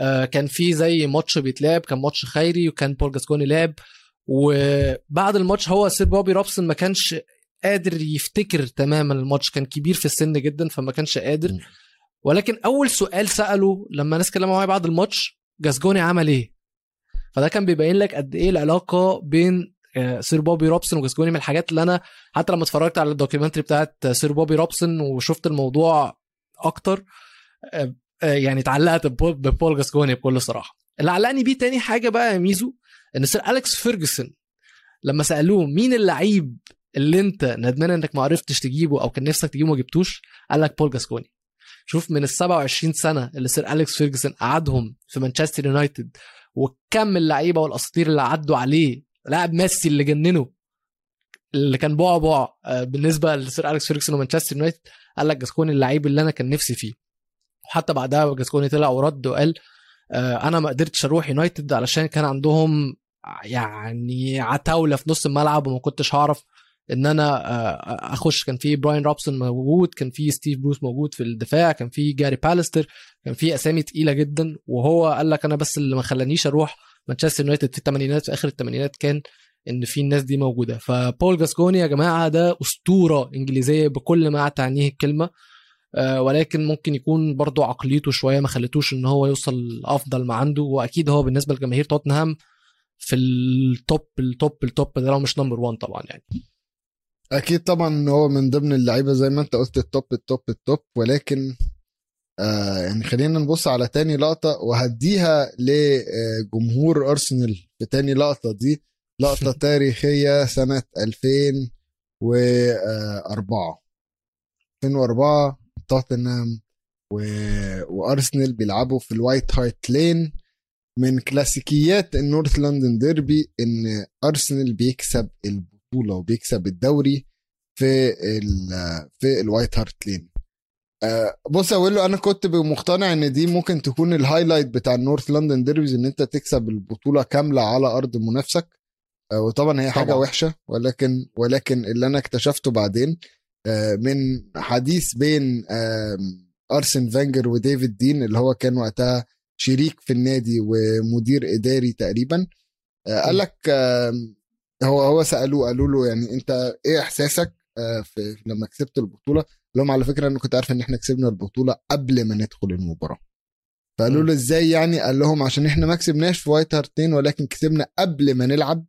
آه، كان في زي ماتش بيتلعب كان ماتش خيري وكان بول جاسكوين لعب. وبعد الماتش هو سير بوبي روبسون ما كانش قادر يفتكر تماما الماتش كان كبير في السن جدا فما كانش قادر. ولكن أول سؤال سأله لما ناس كلموا معايا بعد الماتش جاسكوين عمل إيه؟ فده كان بيبين لك قد إيه العلاقة بين آه، سير بوبي روبسون وجاسكوين من الحاجات اللي أنا حتى لما اتفرجت على ال documentary بتاعت سير بوبي روبسون وشفت الموضوع أكتر آه، آه، يعني اتعلقت ببول, جاسكوين بكل صراحة. اللي علقني بيه تاني حاجة بقى يا ميزو إن سير أليكس فيرجسون لما سألوه مين اللعيب اللي أنت ندمان إنك ما عرفتش تجيبه أو كان نفسك تجيبه ما جبتوش؟ قال لك بول جاسكوين. شوف من ال 27 سنة اللي سير أليكس فيرجسون قعدهم في مانشستر يونايتد وكم اللعيبة والأساطير اللي عدوا عليه لاعب ميسي اللي جننه اللي كان بعبع آه، بالنسبة لسير أليكس فيرجسون ومانشستر يونايتد قال لك جاسكوين اللعيب اللي أنا كان نفسي فيه. وحتى بعدها جاسكوين طلع ورد وقال أنا ما قدرتش أروح يونايتد علشان كان عندهم يعني عتاولة في نص الملعب وما كنتش هعرف إن أنا آه، أخش. كان في براين روبسون موجود كان في ستيف بروس موجود في الدفاع كان في جاري باليستر كان في أسامي تقيلة جدا. وهو قال لك أنا بس اللي ما خلانيش أروح مانشستر يونايتد في الثمانينات في آخر الثمانينات كان إن في الناس دي موجودة. فبول جاسكوين يا جماعة ده أسطورة إنجليزية بكل ما تعنيه الكلمة. آه، ولكن ممكن يكون برضو عقليته شوية ما خلتوش إن هو يوصل أفضل ما عنده. وأكيد هو بالنسبة لجماهير توتنهام في ال top ال top ال top ده لو مش number 1 طبعا يعني. أكيد طبعا هو من ضمن اللعيبة زي ما أنت قلت ال top ال top ال top ولكن آه يعني خلينا نبص على تاني لقطة وهديها لجمهور أرسنال في تاني لقطة دي. لقطة تاريخية سنة 2004 2004 توتنهام و... وأرسنال بيلعبوا في الوايت هارت لين. من كلاسيكيات ال North London derby إن أرسنال بيكسب البطولة وبيكسب الدوري في ال في الوايت هارت لين. آه، بص أقول له أنا كنت مقتنع إن دي ممكن تكون ال highlight بتاع ال North London derbies إن أنت تكسب البطولة كاملة على أرض منافسك. آه، وطبعا هي حاجة طبعاً. وحشة ولكن ولكن اللي أنا اكتشفته بعدين من حديث بين أرسين فينجر وديفيد دين اللي هو كان وقتها شريك في النادي ومدير إداري تقريبا. آه، قال لك هو هو سألوه قالوا له يعني أنت إيه إحساسك آه، في لما كسبت البطولة؟ قال لهم على فكرة أنا كنت عارف إن إحنا كسبنا البطولة قبل ما ندخل المباراة. فقالوا له إزاي يعني؟ قال لهم عشان إحنا ما كسبناش في وايت هارت لين ولكن كسبنا قبل ما نلعب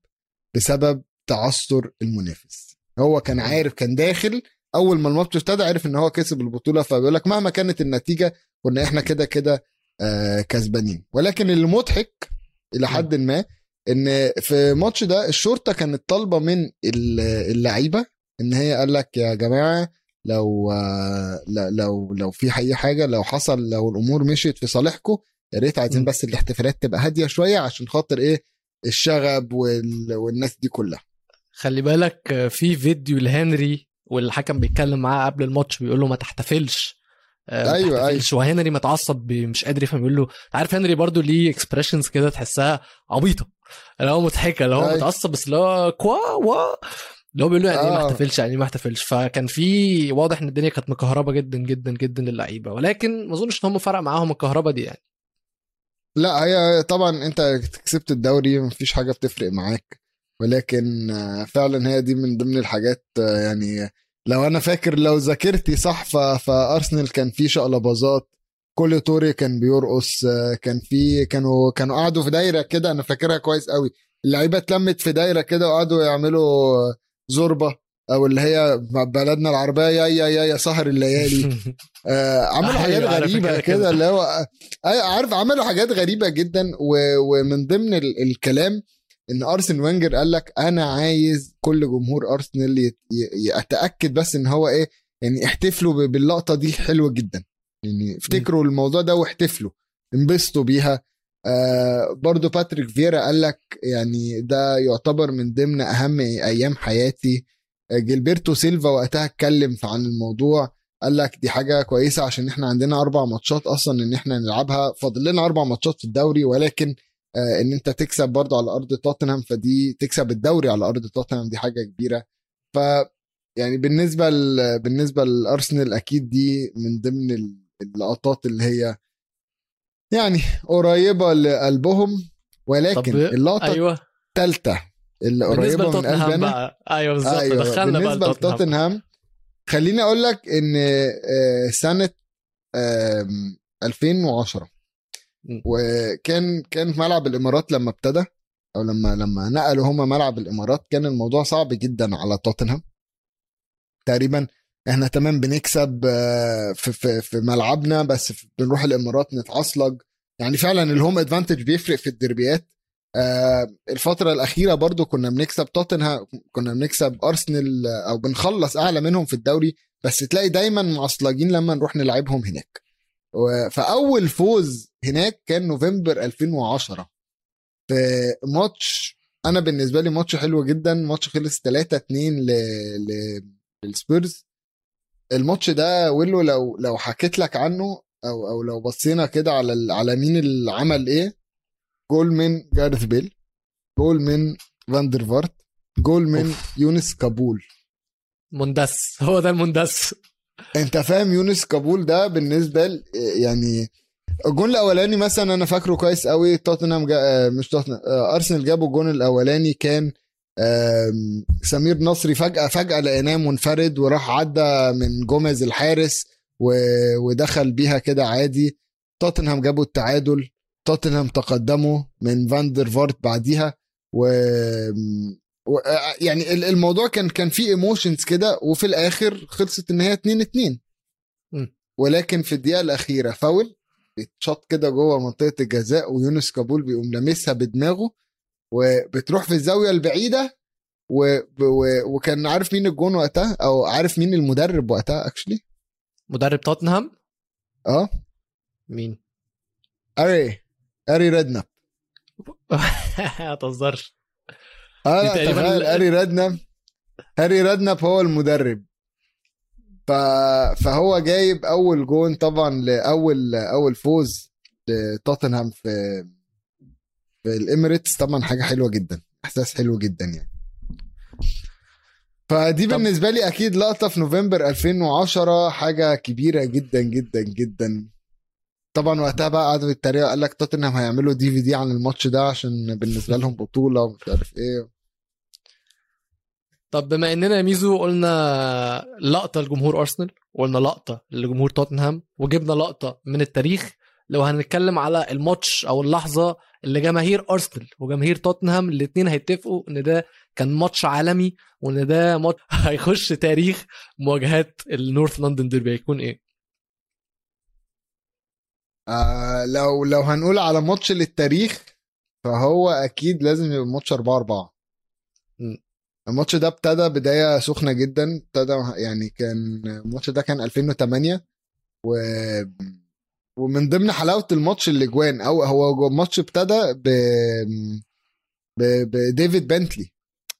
بسبب تعثر المنافس. هو كان عارف كان داخل أول ما الماتش ابتدى عارف إن هو كسب البطولة فبيقول لك مهما كانت النتيجة كنا إحنا كده كده آه، كسبانين. ولكن اللي مضحك إلى حد ما إن في الماتش ده الشرطة كانت طالبة من ال- اللعيبة إن هي قال لك يا جماعة لو آه، لو لو في أي حاجة لو حصل لو الأمور مشيت في صالحكم يا ريت عايزين. بس الاحتفالات تبقى هادية شوية عشان خاطر إيه؟ الشغب وال... والناس دي كلها. خلي بالك آه، في فيديو لهنري والحكم بيتكلم معاه قبل الماتش بيقول له ما تحتفلش. آه، ما أيوة، تحتفلش. وهنري متعصب مش قادر يفهم يقول له عارف هنري برضو ليه expressions كده تحسها عبيطة؟ اللي هو مضحكة اللي هو أيوة. متعصب بس اللي هو كوا وا. اللي هو بيقول له يعني إيه ما آه. احتفلش يعني إيه ما احتفلش. فكان في واضح إن الدنيا كانت مكهربة جدا جدا جدا للعيبة. ولكن ما أظنش إن هم فرق معاهم الكهرباء دي يعني. لا هي طبعا أنت كسبت الدوري مفيش حاجة بتفرق معاك. ولكن آه، فعلا هي دي من ضمن الحاجات آه، يعني لو أنا فاكر لو ذاكرتي صح فأرسنال كان في شقلباظات كل توري كان بيرقص آه، كان في كانوا كانوا قعدوا في دايرة كده أنا فاكرها كويس قوي اللعيبة اتلمت في دايرة كده وقعدوا يعملوا زوربة أو اللي هي بلدنا العربية يا يا يا يا سهر الليالي آه عملوا أيوة، حاجات غريبة كده اللي هو أيوة، عارف عملوا حاجات غريبة جدا. ومن ضمن ال... الكلام إن أرسن وينجر قال لك أنا عايز كل جمهور أرسنال. يتأكد بس إن هو إيه يعني احتفلوا. باللقطة دي حلوة جدا يعني افتكروا الموضوع ده واحتفلوا انبسطوا بيها آه برضو باتريك فيرا قال لك يعني ده يعتبر من ضمن أهم أيام حياتي آه، جيلبرتو سيلفا وقتها اتكلم عن الموضوع قال لك دي حاجة كويسة عشان إحنا عندنا أربع ماتشات أصلا إن إحنا نلعبها فاضل لنا أربع ماتشات في الدوري ولكن إن أنت تكسب برضه على أرض توتنهام فدي تكسب الدوري على أرض توتنهام دي حاجة كبيرة. ف يعني بالنسبة ل... بالنسبة لأرسنال أكيد دي من ضمن ال- اللقطات اللي هي يعني قريبة لقلبهم. ولكن اللقطة أيوه. الثالثه اللي قريبة من بقى. أيوه بالظبط أيوه دخلنا بالنسبة لتوتنهام. لتوتنهام خليني أقول لك إن آه، سنة آم، 2010 م. وكان كان ملعب الإمارات لما ابتدى أو لما لما نقلوا هما ملعب الإمارات كان الموضوع صعب جدا على توتنهام. تقريبا إحنا تمام بنكسب آه، في في في ملعبنا بس بنروح الإمارات نتعصلج. يعني فعلا الهوم ادفانتج بيفرق في الدربيات آه، الفترة الأخيرة برضو كنا بنكسب توتنهام كنا بنكسب أرسنال آه، أو بنخلص أعلى منهم في الدوري بس تلاقي دايما معصلجين لما نروح نلعبهم هناك. فأول فوز هناك كان نوفمبر 2010 في ماتش أنا بالنسبة لي ماتش حلو جدا. ماتش خلص 3-2 ل... ل... للسبيرز. الماتش ده ويلو لو لو حكيت لك عنه أو أو لو بصينا كده على ال- على مين اللي عمل إيه جول من جارث بيل جول من فاندر فارت جول من... أوف. يونس كابول. مندس. هو ده المندس. انت فاهم يونس كابول ده بالنسبة ل يعني الجون الأولاني مثلا أنا فاكره كويس قوي توتنهام جا... آه، مش توتنهام آه، أرسنال جابوا الجون الأولاني كان سمير نصري فجأة فجأة لقيناه منفرد وراح عدى من جوميز الحارس و... ودخل بيها كده عادي. توتنهام جابوا التعادل توتنهام تقدموا من فاندر فارت بعديها و... و... آه، يعني ال- الموضوع كان كان فيه emotions كده وفي الآخر خلصت ان هي 2 2 مم. ولكن في الدقيقة الأخيرة فاول بيتشط كده جوه منطقة الجزاء ويونس كابول بيقوم لامسها بدماغه وبتروح في الزاوية البعيدة و... و... وكان عارف مين الجون وقتها أو عارف مين المدرب وقتها actually مدرب توتنهام؟ آه. مين؟ هاري. هاري ريدناب. ما تهزرش. آه تخيل ال- هاري ريدناب هاري ريدناب هو المدرب. ف... فهو جايب أول جون طبعا لأول أول فوز لتوتنهام في في الإميريتس. طبعا حاجة حلوة جدا إحساس حلو جدا يعني. فدي طب- بالنسبة لي أكيد لقطة في نوفمبر 2010 حاجة كبيرة جدا جدا جدا. طبعا وقتها بقى قعدوا يتريقوا قال لك توتنهام هيعملوا دي في دي عن الماتش ده عشان بالنسبة لهم بطولة ومش عارف إيه. طب بما إننا يا ميزو قلنا لقطة لجمهور أرسنال وقلنا لقطة لجمهور توتنهام وجبنا لقطة من التاريخ لو هنتكلم على الماتش أو اللحظة اللي جماهير أرسنال وجماهير توتنهام الاثنين هيتفقوا إن ده كان ماتش عالمي وإن ده ماتش هيخش تاريخ مواجهات ال North London derby هيكون إيه؟ آه لو لو هنقول على ماتش للتاريخ فهو أكيد لازم يبقى ماتش 4 4 مم. الماتش ده ابتدى بداية سخنة جدا. ابتدى يعني كان الماتش ده كان 2008 و ومن ضمن حلاوة الماتش الأجوان أو هو الماتش ابتدى ب ب بديفيد بنتلي.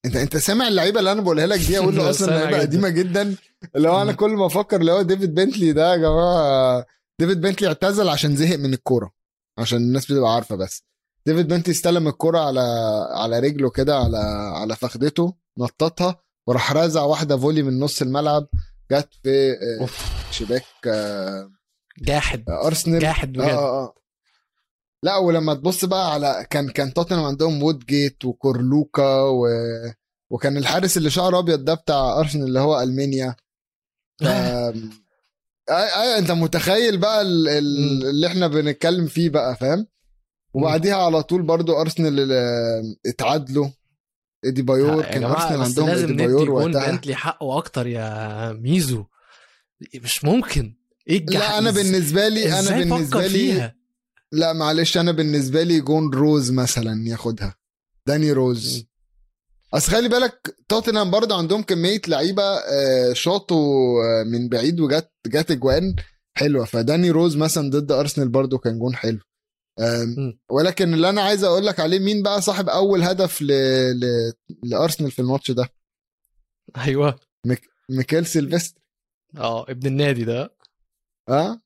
أنت أنت سامع اللعيبة اللي أنا بقولها لك دي؟ أقول له أصلا لعيبة جدا. قديمة جدا. اللي هو أنا كل ما أفكر اللي هو ديفيد بنتلي ده يا جماعة ديفيد بنتلي اعتزل عشان زهق من الكورة عشان الناس بتبقى عارفة بس. ديفيد بنتلي استلم الكرة على على رجله كده على على فخدته نططها وراح رازع واحدة volley من نص الملعب جت في آه، شباك آه، جاحد. أرسنال. جاحد بجد. آه آه. لا ولما تبص بقى على كان كان توتنهام عندهم وودجيت وكورلوكا و... وكان الحارس اللي شعره أبيض ده بتاع أرسنال اللي هو المانيا ف... اي اي أنت متخيل بقى. اللي إحنا بنتكلم فيه بقى فاهم؟ وبعديها على طول برضو أرسنال اللي اتعادلوا. أديبايور كان أرسنال عندهم أديبايور وقتها. بنتلي حقه أكتر يا ميزو. مش ممكن. إيه لا أنا بالنسبة لي أنا بالنسبة لي فيها؟ لا معلش أنا بالنسبة لي جون روز مثلا ياخدها. داني روز. أصل خلي بالك توتنهام برضه عندهم كمية لعيبة آه، شاطوا آه، من بعيد وجت جت أجوان حلوة. فداني روز مثلا ضد أرسنال برضه كان جون حلو. ولكن اللي أنا عايز أقول لك عليه مين بقى صاحب أول هدف ل... ل... لأرسنال في الماتش ده؟ أيوه. ميكيل سيلفستر. آه ابن النادي ده. آه؟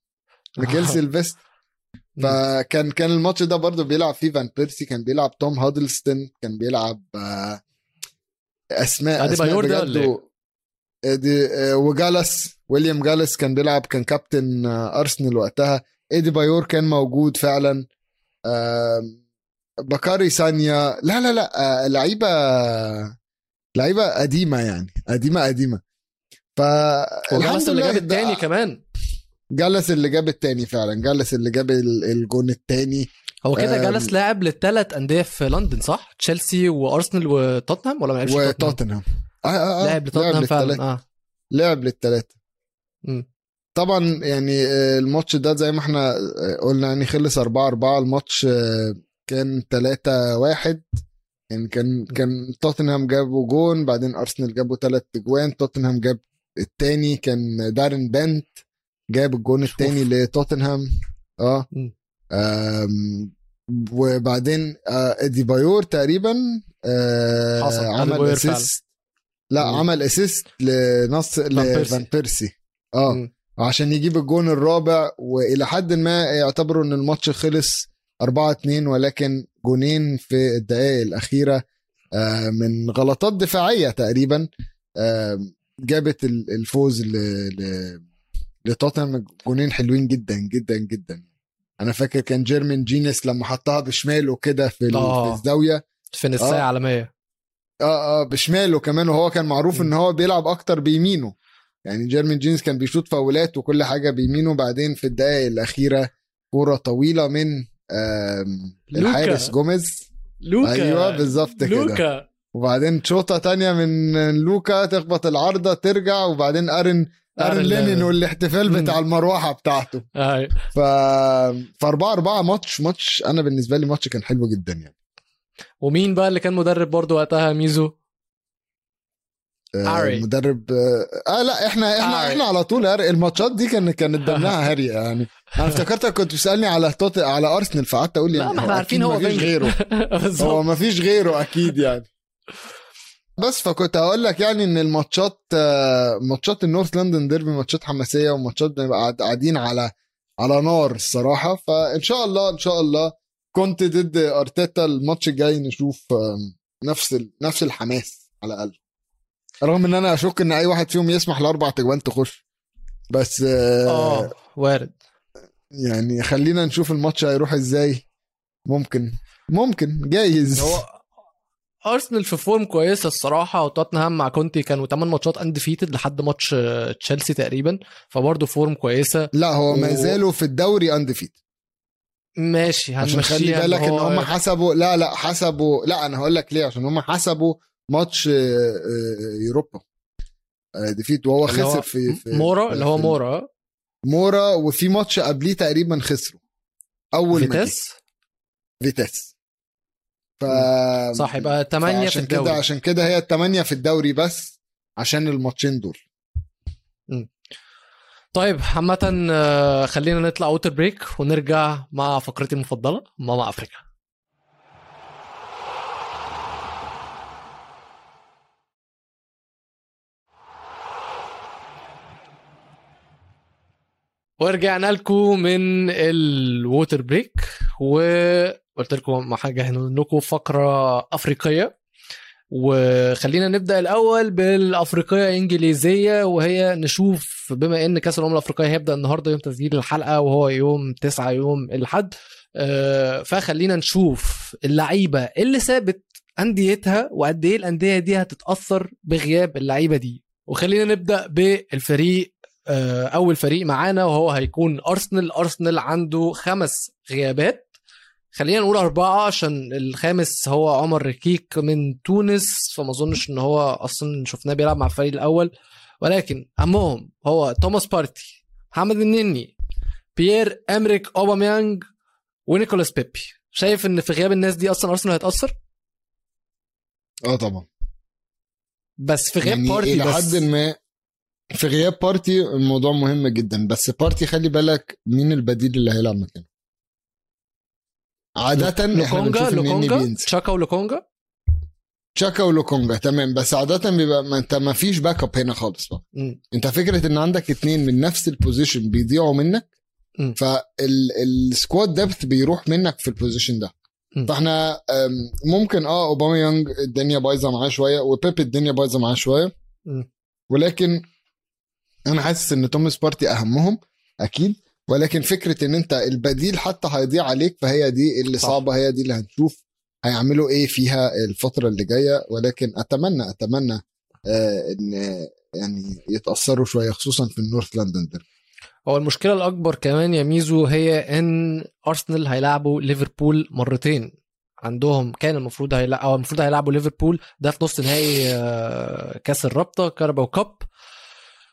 ميكيل آه. سيلفستر. فكان كان الماتش ده برضه بيلعب فيه فان بيرسي كان بيلعب توم هادلستون كان بيلعب آه، أسماء أسماء بجد إيه؟ دي آه، وجالس ويليام جالس كان بيلعب كان كابتن أرسنال وقتها. أديبايور كان موجود فعلا. بكاري سانيا لا لا لا آه، لعيبة لعيبة قديمة يعني قديمة قديمة ف وجالس اللي جاب التاني كمان جالس اللي جاب التاني فعلا جالس اللي جاب ال- الجون التاني هو كده. جالس لاعب للثلاث أندية في لندن صح؟ تشيلسي وأرسنال وتوتنهام ولا ما لعبش توتنهام؟ وتوتنهام آه آه آه. لعب لتوتنهام فعلا. آه لعب للثلاثه. طبعا يعني آه، الماتش ده زي ما إحنا آه، قلنا يعني خلص 4 4 الماتش آه، كان 3 1 يعني كان كان توتنهام جابوا جون بعدين أرسنال جابوا ثلاث اجوان توتنهام جاب الثاني كان دارين بنت جاب الجون. الثاني لتوتنهام آه وبعدين أديبايور تقريبا آه، حصل، عمل. assist لا. عمل assist لنص. لفان بيرسي آه مم. عشان يجيب الجون الرابع وإلى حد ما يعتبروا إن الماتش خلص 4 2 ولكن جونين في الدقائق الأخيرة آه، من غلطات دفاعية تقريبا آه، جابت ال- الفوز ل- ل- لتوتنهام جونين حلوين جدا جدا جدا أنا فاكر كان جيرمين جينيس لما حطها بشماله كده في آه. في الزاويه فينيشاية آه. عالمية آه آه بشماله كمان وهو كان معروف. إن هو بيلعب أكتر بيمينه يعني جيرمين جينيس كان بيشوط فاولات وكل حاجة بيمينه. بعدين في الدقائق الأخيرة كورة طويلة من. الحارس جوميز. لوكا. أيوه بالظبط كده. لوكا. وبعدين شوطة تانية من لوكا تخبط العارضة ترجع. وبعدين آرون آرون لينون. والاحتفال. بتاع المروحة بتاعته. آه. ف ف 4 4 ماتش ماتش أنا بالنسبة لي ماتش كان حلو جدا يعني. ومين بقى اللي كان مدرب برضو وقتها؟ ميزو. آه، هاري. مدرب آه آه، لا إحنا إحنا هاري. إحنا على طول هاري. الماتشات دي كان كانت دمها هاري يعني أنا افتكرتك كنت بتسألني على توت على أرسنال فقعدت أقول لا يعني ما إحنا عارفين هو مفيش غيره هو بالظبط ما فيش غيره أكيد يعني بس فكنت هقول لك يعني إن الماتشات آه، ماتشات النورث لندن ديربي ماتشات حماسية وماتشات بنبقى قاعد- قاعدين على على نار الصراحة فإن شاء الله إن شاء الله كنت ضد أرتيتا الماتش الجاي نشوف نفس نفس الحماس على الأقل رغم إن أنا أشك إن أي واحد فيهم يسمح لأربع تجوان تخش. بس آه آه وارد. يعني خلينا نشوف الماتش هيروح إزاي. ممكن ممكن جايز. هو أرسنال في form كويسة الصراحة وتوتنهام مع كونتي كانوا 8 ماتشات undefeated لحد ماتش آه، تشيلسي تقريبا فبرضه form كويسة. لا هو ما و- زالوا في الدوري undefeated ماشي عشان خلي بالك إن هم حسبوا لا لا حسبوا لا أنا هقول لك ليه عشان هم حسبوا ماتش آه، آه، يوروبا. آه، defeat وهو خسر في, في مورا اللي هو مورا مورا وفي ماتش قبليه تقريبا خسروا. أول. فيتاس فيتاس ف صح يبقى 8 في الدوري كده عشان كده هي الثمانية في الدوري بس عشان الماتشين دول. طيب عامة خلينا نطلع water break ونرجع مع فقرتي المفضلة Mama Africa ورجعنا لكم من ال water break وقلت لكم حاجة لكم فقرة أفريقية. وخلينا نبدأ الأول بالأفريقية الانجليزيه وهي نشوف بما إن كأس الأمم الأفريقية هيبدأ النهارده يوم تسجيل الحلقة وهو يوم 9 يوم الأحد. آه، فخلينا نشوف اللعيبة اللي سابت أنديتها وقد إيه الأندية دي هتتأثر بغياب اللعيبة دي. وخلينا نبدأ بالفريق أول فريق معانا وهو هيكون أرسنال. أرسنال عنده خمس غيابات. خلينا نقول أربعة عشان الخامس هو عمر ركيك من تونس فما أظنش إن هو أصلا شفناه بيلعب مع الفريق الأول. ولكن أهمهم هو توماس بارتي محمد النني بيير أمريك أوباميانج ونيكولاس بيبي. شايف إن في غياب الناس دي أصلا أرسنال هيتأثر؟ آه طبعا. بس في غياب يعني بارتي بس. حد ما في غياب بارتي الموضوع مهم جدا بس بارتي خلي بالك مين البديل اللي هيلعب مكانه عادة إحنا لوكونجا لوكونجا تشاكا ولوكونجا تشاكا ولوكونجا تمام بس عادة بيبقى ما أنت ما فيش backup هنا خالص بقى مم. أنت فكرة إن عندك اتنين من نفس ال position بيضيعوا منك. فال squad depth بيروح منك في ال position ده مم. فإحنا ممكن آه أوباميانج الدنيا بايظة معاه شوية وبيبي الدنيا بايظة معاه شوية. ولكن أنا حاسس إن توماس بارتي أهمهم أكيد. ولكن فكرة إن أنت البديل حتى هيضيع عليك فهي دي اللي صح. صعبة هي دي اللي هنشوف هيعملوا إيه فيها الفترة اللي جاية. ولكن أتمنى أتمنى آه إن يعني يتأثروا شوية خصوصا في ال North London derby هو المشكلة الأكبر كمان يا ميزو هي إن أرسنال هيلعبوا ليفربول مرتين. عندهم كان المفروض هيلعبوا أو المفروض هيلعبوا ليفربول ده في نص نهائي آه، كأس الرابطة Carabao Cup.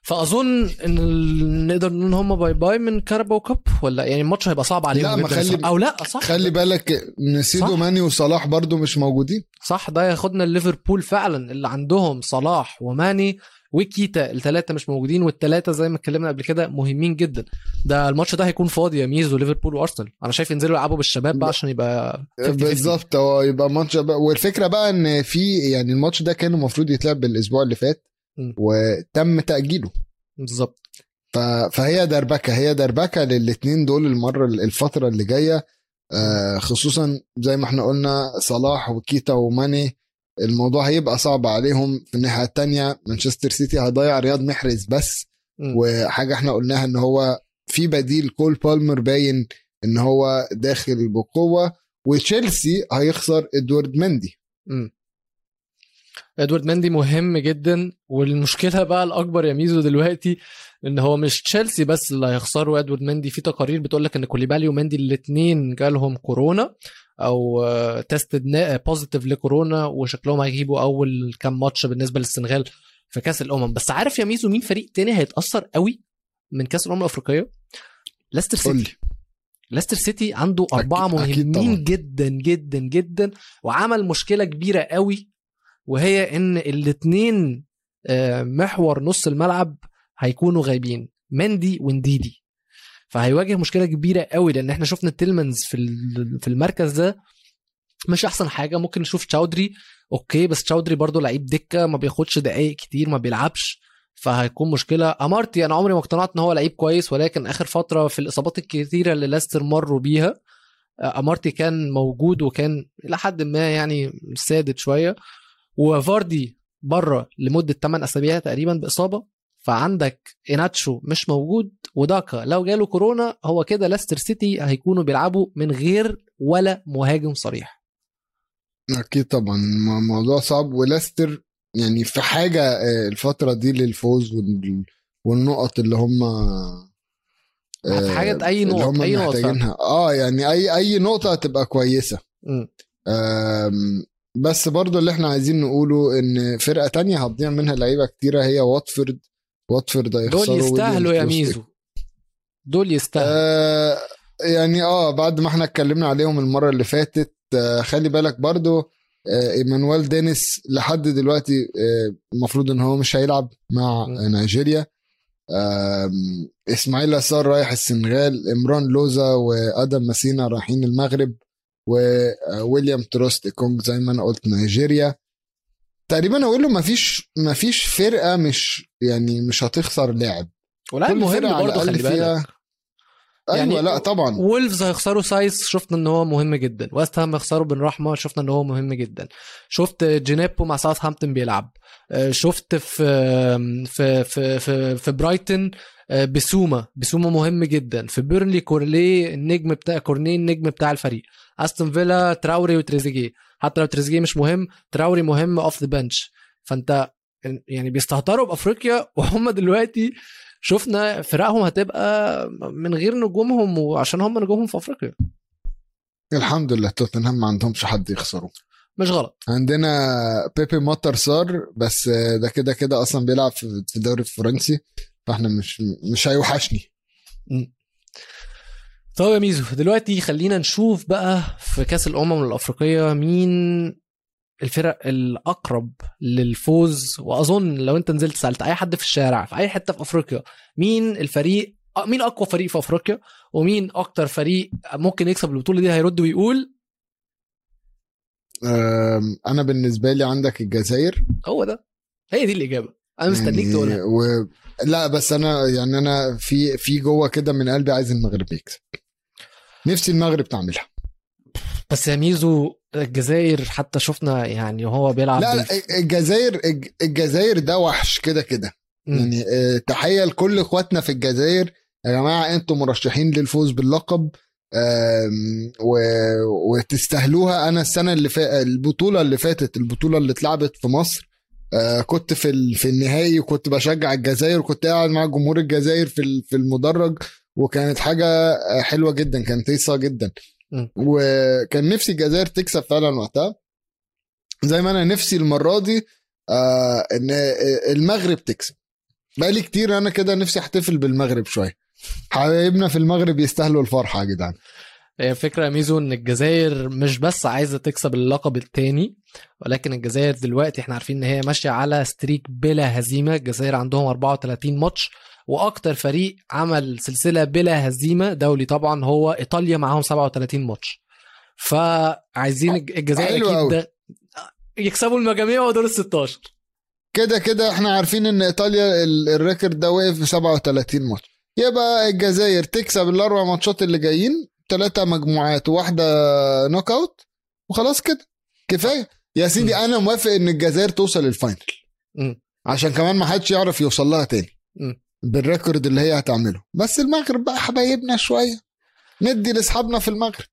فأظن إن نقدر نقول إن هم bye bye من Carabao Cup ولا يعني الماتش هيبقى صعب عليهم لا، ما خلي-. أو لا صح خلي بالك نسيدو. ماني وصلاح برضو مش موجودين صح ده ياخدنا ليفربول فعلا اللي عندهم صلاح وماني وكيتا الثلاثه مش موجودين والثلاثه زي ما اتكلمنا قبل كده مهمين جدا ده الماتش ده هيكون فاضي يا ميزو ليفربول وأرسنال أنا شايف ينزلوا يلعبوا بالشباب بقى عشان يبقى 50-50. بالظبط هو يبقى ماتش والفكرة بقى إن في يعني الماتش ده كان المفروض يتلعب بالأسبوع اللي فات. وتم تأجيله. بالظبط. فهي دربكة هي دربكة للاثنين دول المرة الفترة اللي جاية. آه، خصوصا زي ما إحنا قلنا صلاح وكيتا وماني الموضوع هيبقى صعب عليهم. في الناحية التانية مانشستر سيتي هيضيع رياض محرز بس. م. وحاجة إحنا قلناها إن هو في بديل كول بالمر باين إن هو داخل بقوة. وتشيلسي هيخسر إدوارد مندي. مم. إدوارد مندي مهم جدا والمشكلة بقى الأكبر يا ميزو دلوقتي إن هو مش تشيلسي بس اللي هيخسروا إدوارد مندي. في تقارير بتقول لك إن كوليبالي ومندي الاثنين جالهم كورونا أو tested positive لكورونا وشكلهم هيغيبوا أول كام ماتش بالنسبة للسنغال في كأس الأمم. بس عارف يا ميزو مين فريق تاني هيتأثر قوي من كأس الأمم الأفريقية؟ ليستر قول سيتي لي. ليستر سيتي عنده أربعة أكيد- أكيد مهمين طبعاً. جدا جدا جدا وعمل مشكلة كبيرة قوي وهي إن الاتنين آه، محور نص الملعب هيكونوا غايبين مندي ونديدي. فهيواجه مشكلة كبيرة قوي لأن إحنا شفنا تيلمنز في في المركز ده مش أحسن حاجة ممكن نشوف تشاودري okay بس تشاودري برضو لعيب دكة ما بياخدش دقايق كتير ما بيلعبش فهيكون مشكلة. أمارتي أنا عمري ما اقتنعت إن هو لعيب كويس ولكن آخر فترة في الإصابات الكثيره اللي ليستر مروا بيها آه، أمارتي كان موجود وكان إلى حد ما يعني سادد شوية. وفاردي بره لمدة 8 أسابيع تقريبا بإصابة فعندك اناتشو مش موجود وداكا لو جاله كورونا هو كده ليستر سيتي هيكونوا بيلعبوا من غير ولا مهاجم صريح. أكيد طبعا. موضوع صعب. وليستر يعني في حاجة آه، الفترة دي للفوز وال- والنقط اللي هم في حاجة أي اللي نقط هم أي نقط فعلا. محتاجينها. آه يعني اي أي نقطة هتبقى كويسة. بس برضو اللي إحنا عايزين نقوله إن فرقة تانية هتضيع منها لعيبة كتيرة هي واتفورد. واتفورد هيخسروا دول يستاهلوا يا ميزو. دول يستاهلوا. آه يعني آه بعد ما إحنا اتكلمنا عليهم المرة اللي فاتت آه خلي بالك برضو آه إيمانويل دينيس لحد دلوقتي آه المفروض إن هو مش هيلعب مع. نيجيريا. آم، إسماعيلا سار رايح السنغال إمران لوزا وآدم مسينا رايحين المغرب. وويليام تروست كونج زي ما أنا قلت نيجيريا. تقريبا أقول له مفيش مفيش فرقة مش يعني مش هتخسر لاعب. ولاعب مهم برضه خلي بالك. أيوه يعني لا طبعا. وولفز هيخسروا سايس شفنا إن هو مهم جدا. ويست هام هيخسروا بن رحمة شفنا إن هو مهم جدا. شفت جينيبو مع ساوثهامبتون بيلعب. آه، شفت في في في في, في برايتون آه، بسوما بسوما مهم جدا. في بيرنلي كورني النجم بتاع كورني النجم بتاع الفريق. استون فيلا تراوري وتريزيجيه. حتى لو تريزيجيه مش مهم تراوري مهم off the bench فأنت يعني بيستهتروا بأفريقيا وهم دلوقتي شفنا فرقهم هتبقى من غير نجومهم وعشان هم نجومهم في أفريقيا. الحمد لله توتنهام ما عندهمش حد يخسروا مش غلط. عندنا بيبي ماتر صار بس ده كده كده أصلا بيلعب في في الدوري الفرنسي فإحنا مش مش هيوحشني. طب يا ميزو دلوقتي خلينا نشوف بقى في كأس الأمم الأفريقية مين الفرق الأقرب للفوز وأظن لو أنت نزلت سألت أي حد في الشارع في أي حتة في أفريقيا مين الفريق مين أقوى فريق في أفريقيا؟ ومين أكتر فريق ممكن يكسب البطولة دي هيرد ويقول؟ أنا بالنسبة لي عندك الجزائر. هو ده. هي دي الإجابة. أنا مستنيك يعني تقولها و... لا بس أنا يعني أنا في في جوه كده من قلبي عايز المغرب يكسب. نفسي المغرب تعملها. بس يا ميزو الجزائر حتى شفنا يعني وهو بيلعب لا لا الجزائر الج- الجزائر ده وحش كده كده. يعني آه، تحيه لكل اخواتنا في الجزائر يا جماعة أنتم مرشحين للفوز باللقب و- وتستاهلوها أنا السنة اللي فاتت البطولة اللي فاتت البطولة اللي اتلعبت في مصر آه، كنت في ال- في النهائي وكنت بشجع الجزائر وكنت قاعد مع جمهور الجزائر في في المدرج وكانت حاجة آه، حلوة جدا كانت هيصة جدا. وكان نفسي الجزائر تكسب فعلا وقتها. زي ما أنا نفسي المرة دي آه إن المغرب تكسب. بقالي كتير أنا كده نفسي أحتفل بالمغرب شوية. حبايبنا في المغرب يستاهلوا الفرحة يا جدعان. هي فكرة يا ميزو إن الجزائر مش بس عايزة تكسب اللقب التاني ولكن الجزائر دلوقتي إحنا عارفين إن هي ماشية على streak بلا هزيمة. الجزائر عندهم 34 ماتش. وأكتر فريق عمل سلسلة بلا هزيمة دولي طبعا هو إيطاليا معاهم 37 ماتش. فعايزين الج- الجزائر أكيد. ده يكسبوا المجاميع ودور ال 16 كده كده إحنا عارفين إن إيطاليا ال- ال record ده واقف في 37 ماتش. يبقى الجزائر تكسب الأربع ماتشات اللي جايين ثلاثة مجموعات وواحده knockout وخلاص كده. كفاية. يا سيدي أنا موافق إن الجزائر توصل ال final. عشان كمان ما حدش يعرف يوصل لها تاني. مم. بالريكورد اللي هي هتعمله. بس المغرب بقى حبايبنا شوية. ندي لأصحابنا في المغرب.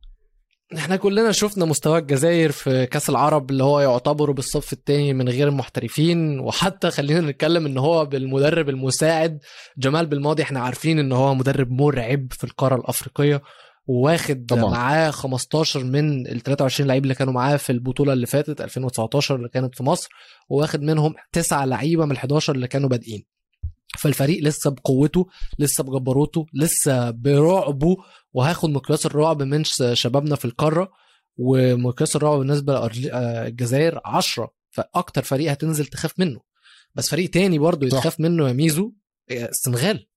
إحنا كلنا شفنا مستوى الجزائر في كأس العرب اللي هو يعتبر بالصف الثاني من غير المحترفين. وحتى خلينا نتكلم إن هو بالمدرب المساعد جمال بالماضي إحنا عارفين إن هو مدرب مرعب في القارة الأفريقية. وواخد طبعا. معاه 15 من ال 23 لعيب اللي كانوا معاه في البطولة اللي فاتت 2019 اللي كانت في مصر. وواخد منهم تسعة لعيبة من ال 11 اللي كانوا بادئين. فالفريق لسه بقوته لسه بجبروته لسه برعبه. وهاخد مقياس الرعب من شبابنا في القارة ومقياس الرعب بالنسبة للجزائر 10 فأكتر فريق هتنزل تخاف منه. بس فريق تاني برضه. يتخاف منه يا ميزو آه، السنغال.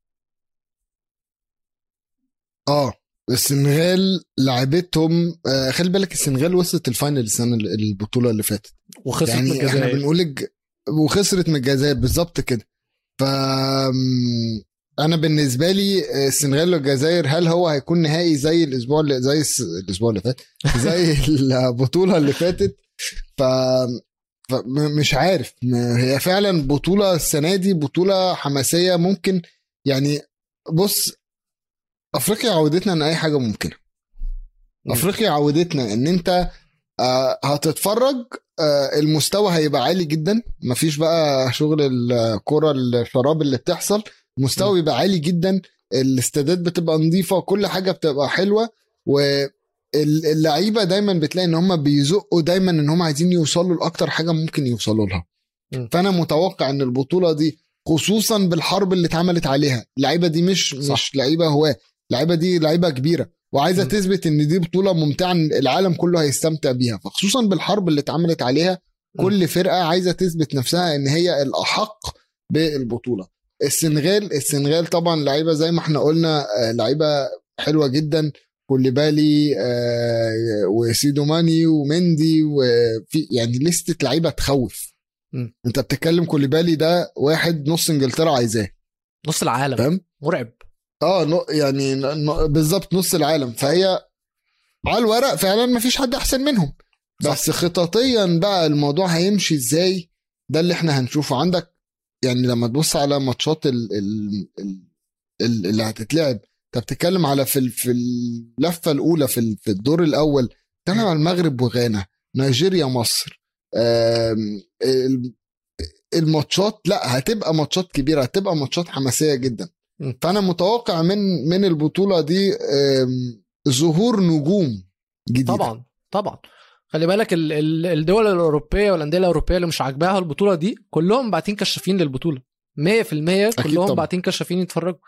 آه السنغال لعبتهم آه خلي بالك السنغال وصلت ال final السنة البطولة اللي فاتت. وخسرت من يعني إحنا الجزائر بنقول الج... وخسرت من الجزائر بالظبط كده. ف أنا بالنسبة لي السنغال والجزائر هل هو هيكون نهائي زي الأسبوع اللي زي الأسبوع اللي فات؟ زي البطولة اللي فاتت؟ ف مش عارف. هي فعلا بطولة السنة دي بطولة حماسية ممكن يعني بص أفريقيا عودتنا إن أي حاجة ممكنة. مم. أفريقيا عودتنا إن أنت آه، هتتفرج. آه، المستوى هيبقى عالي جدا. مفيش بقى شغل الكرة الشراب اللي بتحصل. المستوى بيبقى عالي جدا. الاستادات بتبقى نظيفة وكل حاجة بتبقى حلوة. واللعيبة دايما بتلاقي إن هم بيزقوا دايما إن هم عايزين يوصلوا لأكتر حاجة ممكن يوصلوا لها. فأنا متوقع إن البطولة دي خصوصا بالحرب اللي اتعملت عليها اللعيبة دي مش صح. مش لعيبة هواة. اللعيبة دي لعيبة كبيرة. وعايزة. تثبت إن دي بطولة ممتعة العالم كله هيستمتع بيها فخصوصا بالحرب اللي اتعملت عليها. كل فرقة عايزة تثبت نفسها إن هي الأحق بالبطولة. السنغال السنغال طبعا لعيبة زي ما إحنا قلنا آه، لعيبة حلوة جدا. كوليبالي آه، وسيدو ماني ومندي وفي يعني لستة لعيبة تخوف. م. أنت بتتكلم كوليبالي ده واحد نص إنجلترا عايزاه. نص العالم. فاهم؟ مرعب. آه نو- يعني بالظبط نص العالم. فهي على الورق فعلا ما فيش حد أحسن منهم. بس خططيا بقى الموضوع هيمشي إزاي؟ ده اللي إحنا هنشوفه. عندك يعني لما تبص على ماتشات ال ال ال ال اللي هتتلعب أنت بتتكلم على في ال- في اللفة الأولى في ال- في الدور الأول. بتتكلم على المغرب وغانا نيجيريا مصر. الماتشات لا هتبقى ماتشات كبيرة هتبقى ماتشات حماسية جدا. فأنا متوقع من من البطولة دي ظهور نجوم جديدة. طبعا طبعا. خلي بالك ال- ال- الدول الأوروبية والأندية الأوروبية اللي مش عاجباها البطولة دي كلهم باعتين كشافين للبطولة. 100% كلهم. باعتين كشافين يتفرجوا.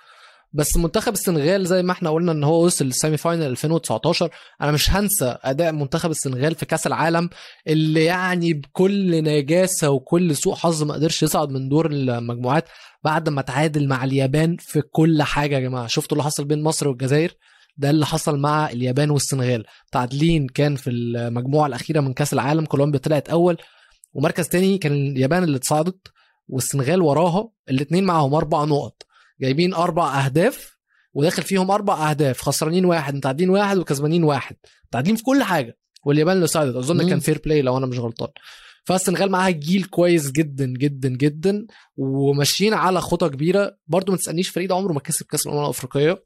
بس منتخب السنغال زي ما إحنا قلنا إن هو وصل للسيمي فاينل 2019 أنا مش هنسى أداء منتخب السنغال في كأس العالم اللي يعني بكل نجاسة وكل سوء حظ ما قدرش يصعد من دور المجموعات. بعد ما تعادل مع اليابان في كل حاجة يا جماعة. شفتوا اللي حصل بين مصر والجزائر؟ ده اللي حصل مع اليابان والسنغال. تعادلين كان في المجموعة الأخيرة من كأس العالم كولومبيا طلعت أول. ومركز تاني كان اليابان اللي اتصعدت والسنغال وراها الاثنين معاهم أربع نقط. جايبين أربع أهداف وداخل فيهم أربع أهداف. خسرانين واحد متعادلين واحد وكسبانين واحد. متعادلين في كل حاجة. واليابان اللي صعدت أظن. كان fair play لو أنا مش غلطان. فالسنغال معاها جيل كويس جدا جدا جدا وماشيين على خطى كبيرة. برضو ما تسألنيش فريق عمره ما كسب كأس الأمم الأفريقية.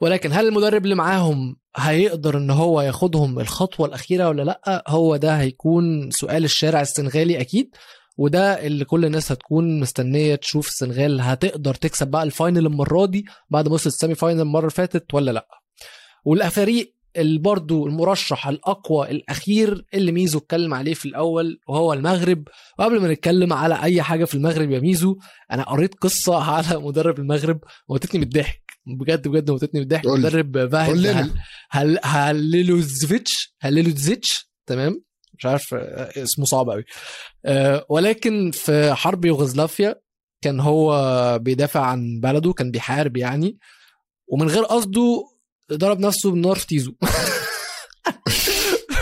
ولكن هل المدرب اللي معاهم هيقدر إن هو ياخدهم الخطوة الأخيرة ولا لأ؟ هو ده هيكون سؤال الشارع السنغالي أكيد. وده اللي كل الناس هتكون مستنية تشوف السنغال هتقدر تكسب بقى ال final المرة دي بعد ما وصلت ال semi-final المرة اللي فاتت ولا لأ. والفريق برضو المرشح الأقوى الأخير اللي ميزو اتكلم عليه في الأول وهو المغرب. وقبل ما نتكلم على أي حاجة في المغرب يا ميزو أنا قريت قصة على مدرب المغرب موتتني من الضحك. بجد بجد موتتني من الضحك. مدرب فاهيد هال هاليلوزفيتش هاليلوزيتش تمام؟ مش عارف آه، اسمه صعب قوي آه، ولكن في حرب يوغوسلافيا كان هو بيدافع عن بلده كان بيحارب يعني. ومن غير قصده ضرب نفسه بالنار في طيزه.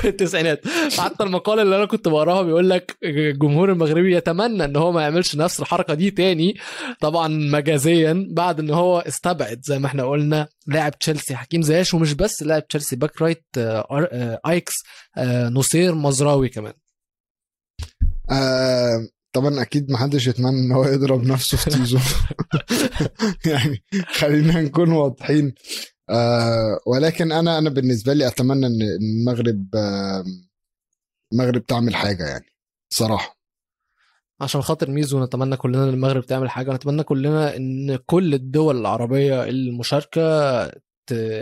في التسعينات. حتى المقال اللي أنا كنت بقراها بيقول لك الجمهور المغربي يتمنى إن هو ما يعملش نفس الحركة دي تاني طبعا مجازيا بعد إن هو استبعد زي ما إحنا قلنا لاعب تشيلسي. حكيم زياش ومش بس لاعب تشيلسي back right آه، آه، أياكس آه، نصير مزراوي كمان. آه طبعا أكيد ما حدش يتمنى إن هو يضرب نفسه في تيزو. يعني خلينا نكون واضحين. آه ولكن أنا أنا بالنسبة لي أتمنى إن المغرب آه المغرب تعمل حاجة يعني صراحة. عشان خاطر ميزو نتمنى كلنا إن المغرب تعمل حاجة ونتمنى كلنا إن كل الدول العربية المشاركة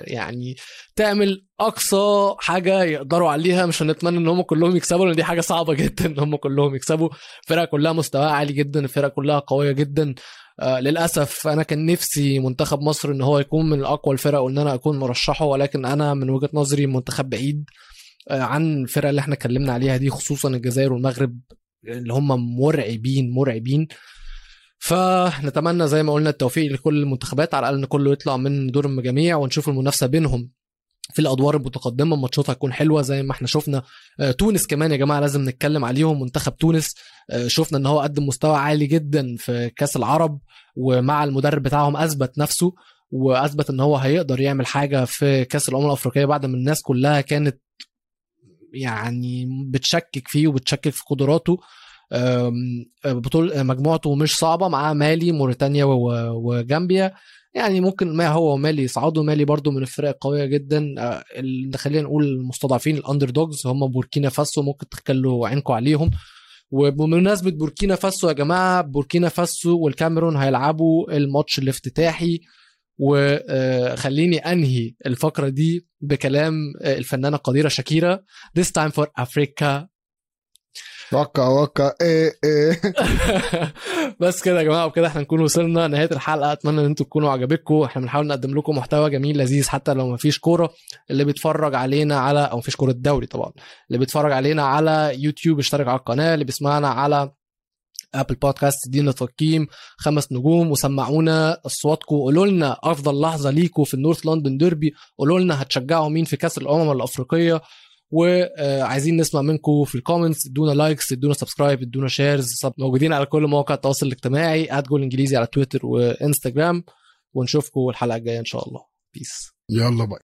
يعني تعمل أقصى حاجة يقدروا عليها. مش هنتمنى إن هم كلهم يكسبوا لأن دي حاجة صعبة جدا إن هم كلهم يكسبوا. الفرق كلها مستواها عالي جدا الفرق كلها قوية جدا. آه للأسف أنا كان نفسي منتخب مصر إن هو يكون من اقوى الفرق وإن أنا أكون مرشحه ولكن أنا من وجهة نظري منتخب بعيد آه عن الفرق اللي إحنا اتكلمنا عليها دي خصوصا الجزائر والمغرب اللي هم مرعبين مرعبين. فنتمنى زي ما قلنا التوفيق لكل المنتخبات على الأقل إن كله يطلع من دور المجاميع ونشوف المنافسة بينهم. في الأدوار المتقدمة الماتشات هتكون حلوة زي ما إحنا شفنا آه، تونس كمان يا جماعة لازم نتكلم عليهم. منتخب تونس آه، شفنا إن هو قدم مستوى عالي جدا في كأس العرب ومع المدرب بتاعهم أثبت نفسه وأثبت إن هو هيقدر يعمل حاجة في كأس الأمم الأفريقية بعد ما الناس كلها كانت يعني بتشكك فيه وبتشكك في قدراته. أم، بطول مجموعته مش صعبة معاه مالي موريتانيا وجامبيا. يعني ممكن ما هو ومالي يصعدوا مالي برضو من الفرق القويه جدا. أه، ال- خلينا نقول المستضعفين ال underdogs هم بوركينا فاسو ممكن تخلوا عينكم عليهم. وبمناسبة بوركينا فاسو يا جماعة بوركينا فاسو والكاميرون هيلعبوا الماتش الافتتاحي. وخليني أنهي الفقرة دي بكلام آه، الفنانة القديرة شاكيرا. This time for Africa وكا وكا إيه إيه. بس كده يا جماعة وبكده إحنا نكون وصلنا نهايه الحلقة. أتمنى إن أنتم تكونوا عجبتكم. إحنا بنحاول نقدم لكم محتوى جميل لذيذ حتى لو مفيش كورة اللي بيتفرج علينا على أو مفيش كورة دوري طبعا. اللي بيتفرج علينا على يوتيوب اشترك على القناة. اللي بيسمعنا على أبل بودكاست ادينا تقييم خمس نجوم. وسمعونا أصواتكم. قولوا لنا أفضل لحظة ليكم في ال North London derby. قولوا لنا هتشجعوا مين في كأس الأمم الأفريقية. وعايزين نسمع منكم في ال comments ادونا likes ادونا subscribe ادونا shares موجودين على كل مواقع التواصل الاجتماعي @جول انجليزي على تويتر وانستجرام. ونشوفكم الحلقة الجاية إن شاء الله. بيس يلا باي